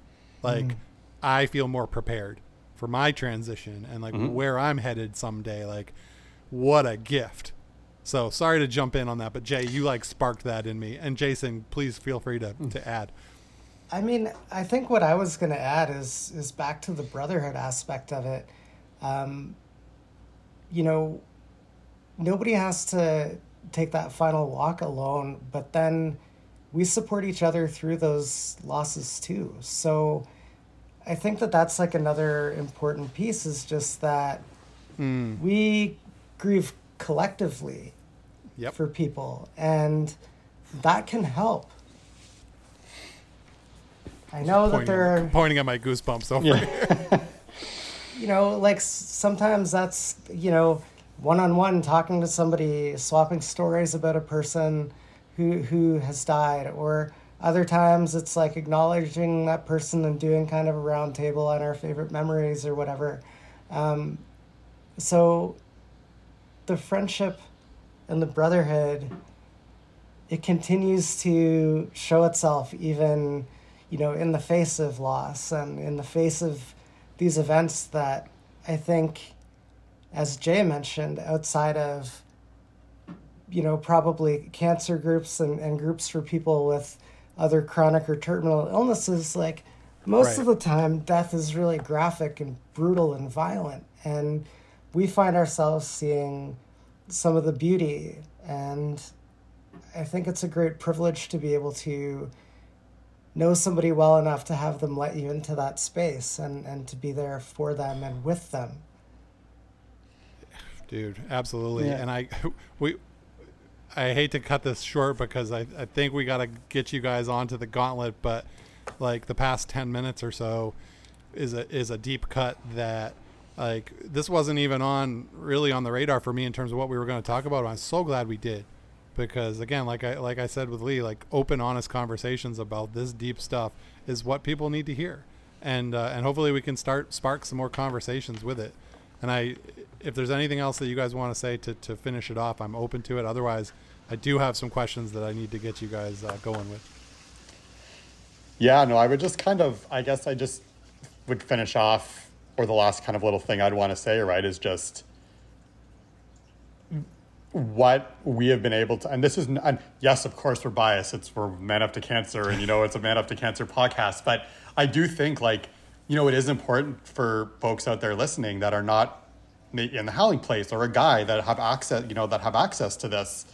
Like i feel more prepared for my transition and like where i'm headed someday like what a gift. So sorry to jump in on that but jay you like sparked that in me. And jason please feel free to, to add. I mean, I think what I was going to add is is back to the brotherhood aspect of it. Um, you know, nobody has to take that final walk alone, but then we support each other through those losses too. So I think that that's like another important piece is just that mm. we grieve collectively yep for people, and that can help. I know that pointing, there are at, pointing at my goosebumps over Yeah. here you know, like sometimes that's, you know, one on one talking to somebody, swapping stories about a person who who has died, or other times it's like acknowledging that person and doing kind of a round table on our favorite memories or whatever. Um, so the friendship and the brotherhood it continues to show itself even you know in the face of loss and in the face of these events that i think as jay mentioned outside of you know probably cancer groups and, and groups for people with other chronic or terminal illnesses like most Right. of the time death is really graphic and brutal and violent and we find ourselves seeing some of the beauty and i think it's a great privilege to be able to know somebody well enough to have them let you into that space and, and to be there for them and with them dude absolutely Yeah. and i we i hate to cut this short because i, I think we got to get you guys onto the gauntlet but like the past 10 minutes or so is a is a deep cut that like this wasn't even on really on the radar for me in terms of what we were going to talk about i'm so glad we did. Because again like i like i said with lee like open honest conversations about this deep stuff is what people need to hear. And uh, and hopefully we can start spark some more conversations with it and I, if there's anything else that you guys want to say to, to finish it off, I'm open to it. Otherwise, I do have some questions that I need to get you guys uh, going with. Yeah, no, I would just kind of, I guess I just would finish off, or the last kind of little thing I'd want to say, right, is just what we have been able to, and this is, and yes, of course, we're biased. It's we're Man Up to Cancer, and you know, it's a Man Up to Cancer podcast. But I do think, like, you know, it is important for folks out there listening that are not in the howling place or a guy that have access, you know, that have access to this.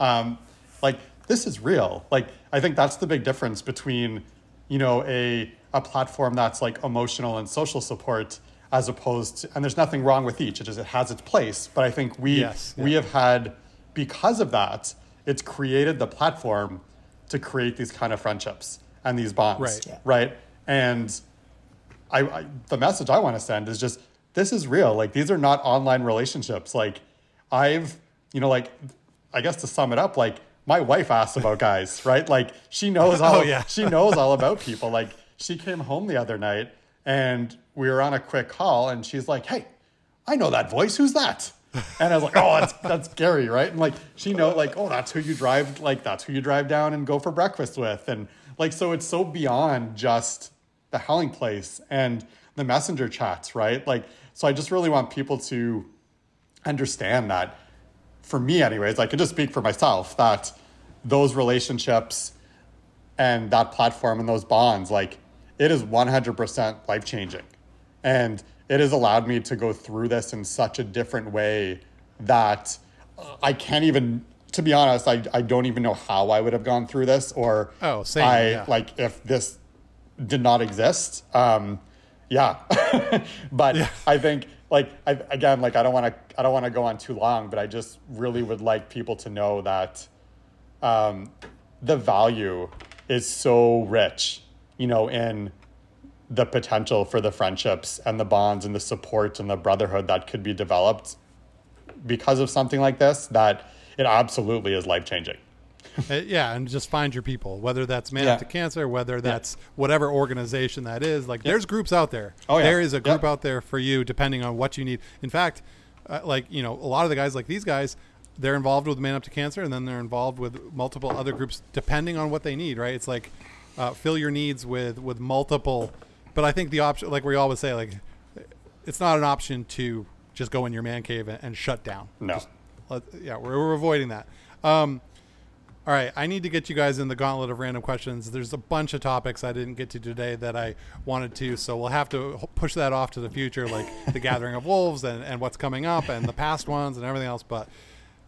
Um, like, this is real. Like, I think that's the big difference between, you know, a a platform that's like emotional and social support as opposed to, and there's nothing wrong with each. It just it has its place. But I think we Yes, we have had because of that, it's created the platform to create these kind of friendships and these bonds. Right. Yeah. Right. And I, I the message I want to send is just this is real. Like these are not online relationships. Like I've you know like I guess to sum it up like my wife asks about guys, right? Like she knows oh, all Oh, yeah. she knows all about people. Like she came home the other night and we were on a quick call and she's like, "Hey, I know that voice. Who's that?" And I was like, "Oh, that's that's Gary, right?" And like she know like, "Oh, that's who you drive like that's who you drive down and go for breakfast with." And like so it's so beyond just the howling place and the messenger chats, right? Like so I just really want people to understand that for me anyways, I can just speak for myself that those relationships and that platform and those bonds, like it is 100% life changing. And it has allowed me to go through this in such a different way that uh, I can't even, to be honest, I, I don't even know how I would have gone through this or Oh, same, I yeah. like if this did not exist. Um, yeah. but I think like I, again, like I don't want to, I don't want to go on too long, but I just really would like people to know that um, the value is so rich, you know, in the potential for the friendships and the bonds and the support and the brotherhood that could be developed because of something like this that it absolutely is life changing. Uh, yeah, and just find your people, whether that's Man Yeah. Up to Cancer, whether that's whatever organization that is. Like, there's groups out there. Oh, yeah. There is a group Yeah. out there for you, depending on what you need. In fact, uh, like you know, a lot of the guys, like these guys, they're involved with Man Up to Cancer, and then they're involved with multiple other groups, depending on what they need. Right? It's like uh, fill your needs with with multiple. But I think the option, like we always say, like it's not an option to just go in your man cave and, and shut down. No. Just let, yeah, we're, we're avoiding that. Um, all right, I need to get you guys in the gauntlet of random questions. There's a bunch of topics I didn't get to today that I wanted to, so we'll have to push that off to the future, like the Gathering of Wolves and, and what's coming up and the past ones and everything else. But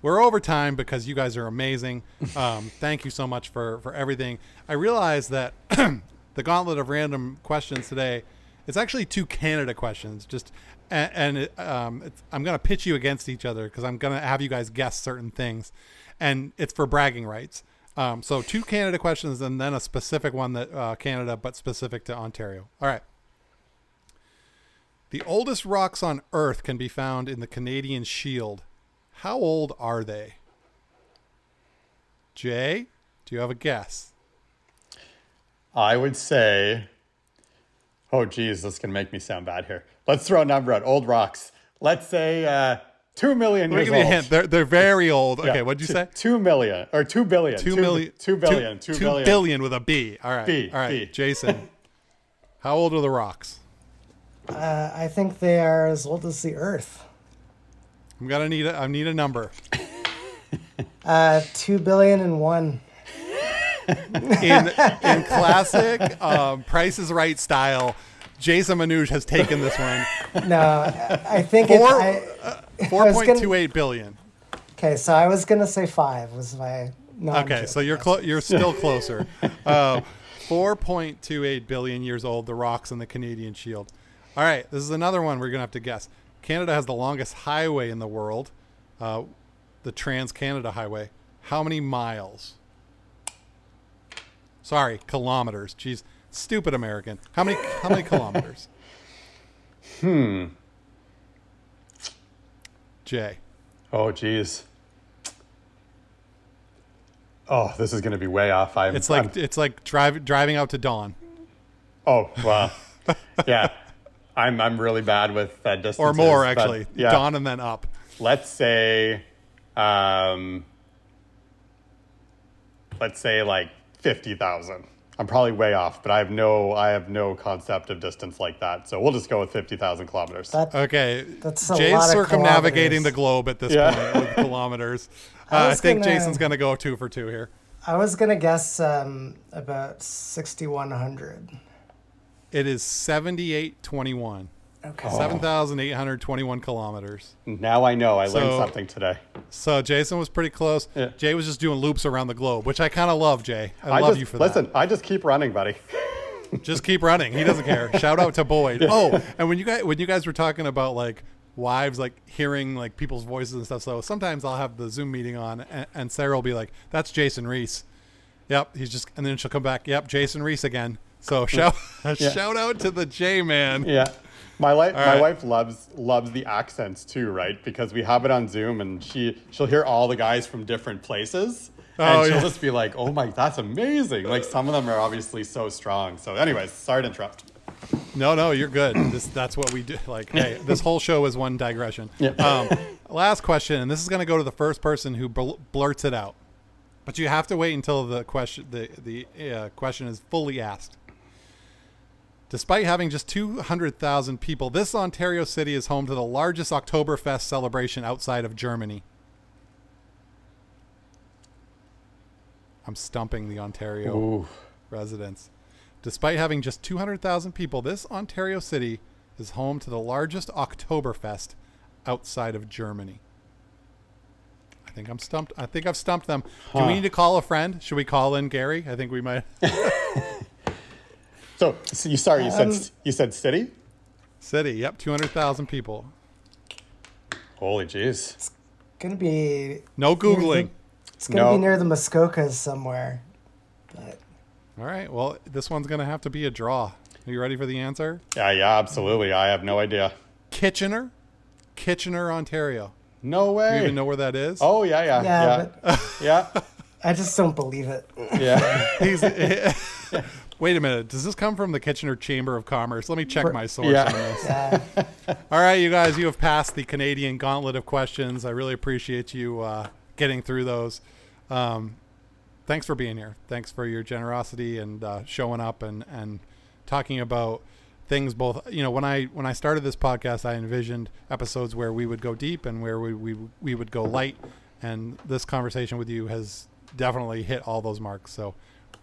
we're over time because you guys are amazing. Um, thank you so much for, for everything. I realize that the gauntlet of random questions today, it's actually two Canada questions. Just and, and it, um, it's, I'm going to pitch you against each other because I'm going to have you guys guess certain things, and it's for bragging rights. Um, so two Canada questions and then a specific one that uh, Canada, but specific to Ontario. All right. The oldest rocks on Earth can be found in the Canadian Shield. How old are they? Jay, do you have a guess? I would say, oh, geez, this can make me sound bad here. Let's throw a number out. Old rocks. let's say uh, two million Let me years give you a old. hint. They're they're very old. Yeah, Okay, what'd you two- say? Two million or two billion. Two Two million. Two billion. Two, Two two billion. billion with a B. All right. B, All right. B. Jason, how old are the rocks? Uh, I think they are as old as the Earth. I'm gonna need a, I need a number. Uh, two billion and one. In in classic um, Price is Right style, Jason Manuge has taken this one. No, I I think Four- it's. I, Four was point gonna- two eight billion. okay, so I was gonna say five. Was my no? I'm Okay, so you're clo- you're still closer. Uh, 4.28 billion years old. The rocks and the Canadian Shield. All right, this is another one we're gonna have to guess. Canada has the longest highway in the world, uh, the Trans Canada Highway. How many miles? Sorry, kilometers. Jeez, stupid American. How many how many kilometers? Hmm. Jay. Oh, geez. Oh, this is going to be way off. I'm, It's like I'm- it's like drive, driving out to dawn oh, wow. yeah. I'm, I'm really bad with uh, distances. or more actually. yeah. Dawn and then up. Let's say, um, let's say like 50,000. I'm probably way off, but I have no, I have no concept of distance like that. So we'll just go with 50,000 kilometers. that, Okay. That's a Jay's lot of circumnavigating kilometers. the globe at this Yeah. point with kilometers. Uh, I I, think gonna- Jason's going to go two for two here. I was gonna guess um, about sixty one hundred. It is 7821. Okay. 7,821 kilometers. now I know. I learned something today. So Jason was pretty close. Yeah. Jay was just doing loops around the globe, which I kind of love, Jay. I, I love just, you for that. listen, I just keep running, buddy. Just keep running. He doesn't care. Shout out to Boyd. Oh, and when you guys when you guys were talking about like wives like hearing like people's voices and stuff, so sometimes I'll have the Zoom meeting on and, and Sarah will be like, "That's Jason Reese." Yep, he's just and then she'll come back. Yep, Jason Reese again. So shout shout out to the J man. Yeah. My wife, my right. wife loves loves the accents too, right? Because we have it on Zoom, and she she'll hear all the guys from different places, and Oh, she'll yeah. just be like, "Oh my, that's amazing!" Like some of them are obviously so strong. So, anyways, sorry to interrupt. No, no, you're good. This that's what we do. Like, hey, this whole show is one digression. Yeah. Um, last question, and this is going to go to the first person who bl- blurts it out, but you have to wait until the question the the uh, question is fully asked. Despite having just 200,000 people, this Ontario city is home to the largest Oktoberfest celebration outside of Germany. I'm stumping the Ontario Ooh, residents. Despite having just 200,000 people, this Ontario city is home to the largest Oktoberfest outside of Germany. I think I'm stumped. I think I've stumped them. Do we need to call a friend? Should we call in Gary? I think we might. so, so you sorry you said Um, you said city? City. Yep, 200,000 people. Holy jeez! It's gonna be No Googling. it's gonna No. be near the Muskokas somewhere. But All right. Well, this one's going to have to be a draw. Are you ready for the answer? Yeah, yeah, absolutely. I have no idea. Kitchener? Kitchener, Ontario. No way. Do way. you even know where that is? Oh yeah, yeah, yeah, yeah, but yeah, I just don't believe it. yeah. He's, wait a minute. Does this come from the Kitchener Chamber of Commerce? Let me check my source Yeah. on this. Yeah. All right, you guys, you have passed the Canadian gauntlet of questions. I really appreciate you uh, getting through those. Um, thanks for being here. Thanks for your generosity and uh, showing up and, and talking about things both you know when i when i started this podcast i envisioned episodes where we would go deep and where we we, we would go light and this conversation with you has definitely hit all those marks so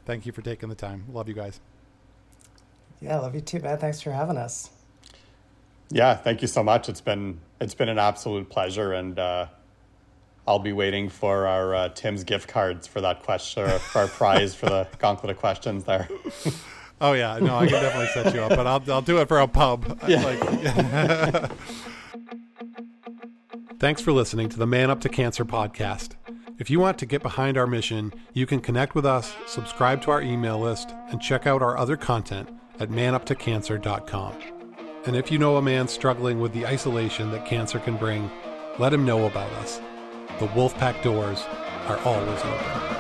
thank you for taking the time love you guys Yeah, love you too, man. Thanks for having us. Yeah, thank you so much. It's been it's been an absolute pleasure, and uh, I'll be waiting for our uh, Tim's gift cards for that question, or for our prize for the gauntlet of questions. There. oh yeah no i can definitely set you up but i'll, I'll do it for a pub Yeah. like Thanks for listening to the Man Up to Cancer podcast. If you want to get behind our mission, you can connect with us, subscribe to our email list, and check out our other content at manuptocancer.com. And if you know a man struggling with the isolation that cancer can bring, let him know about us. The Wolfpack doors are always open.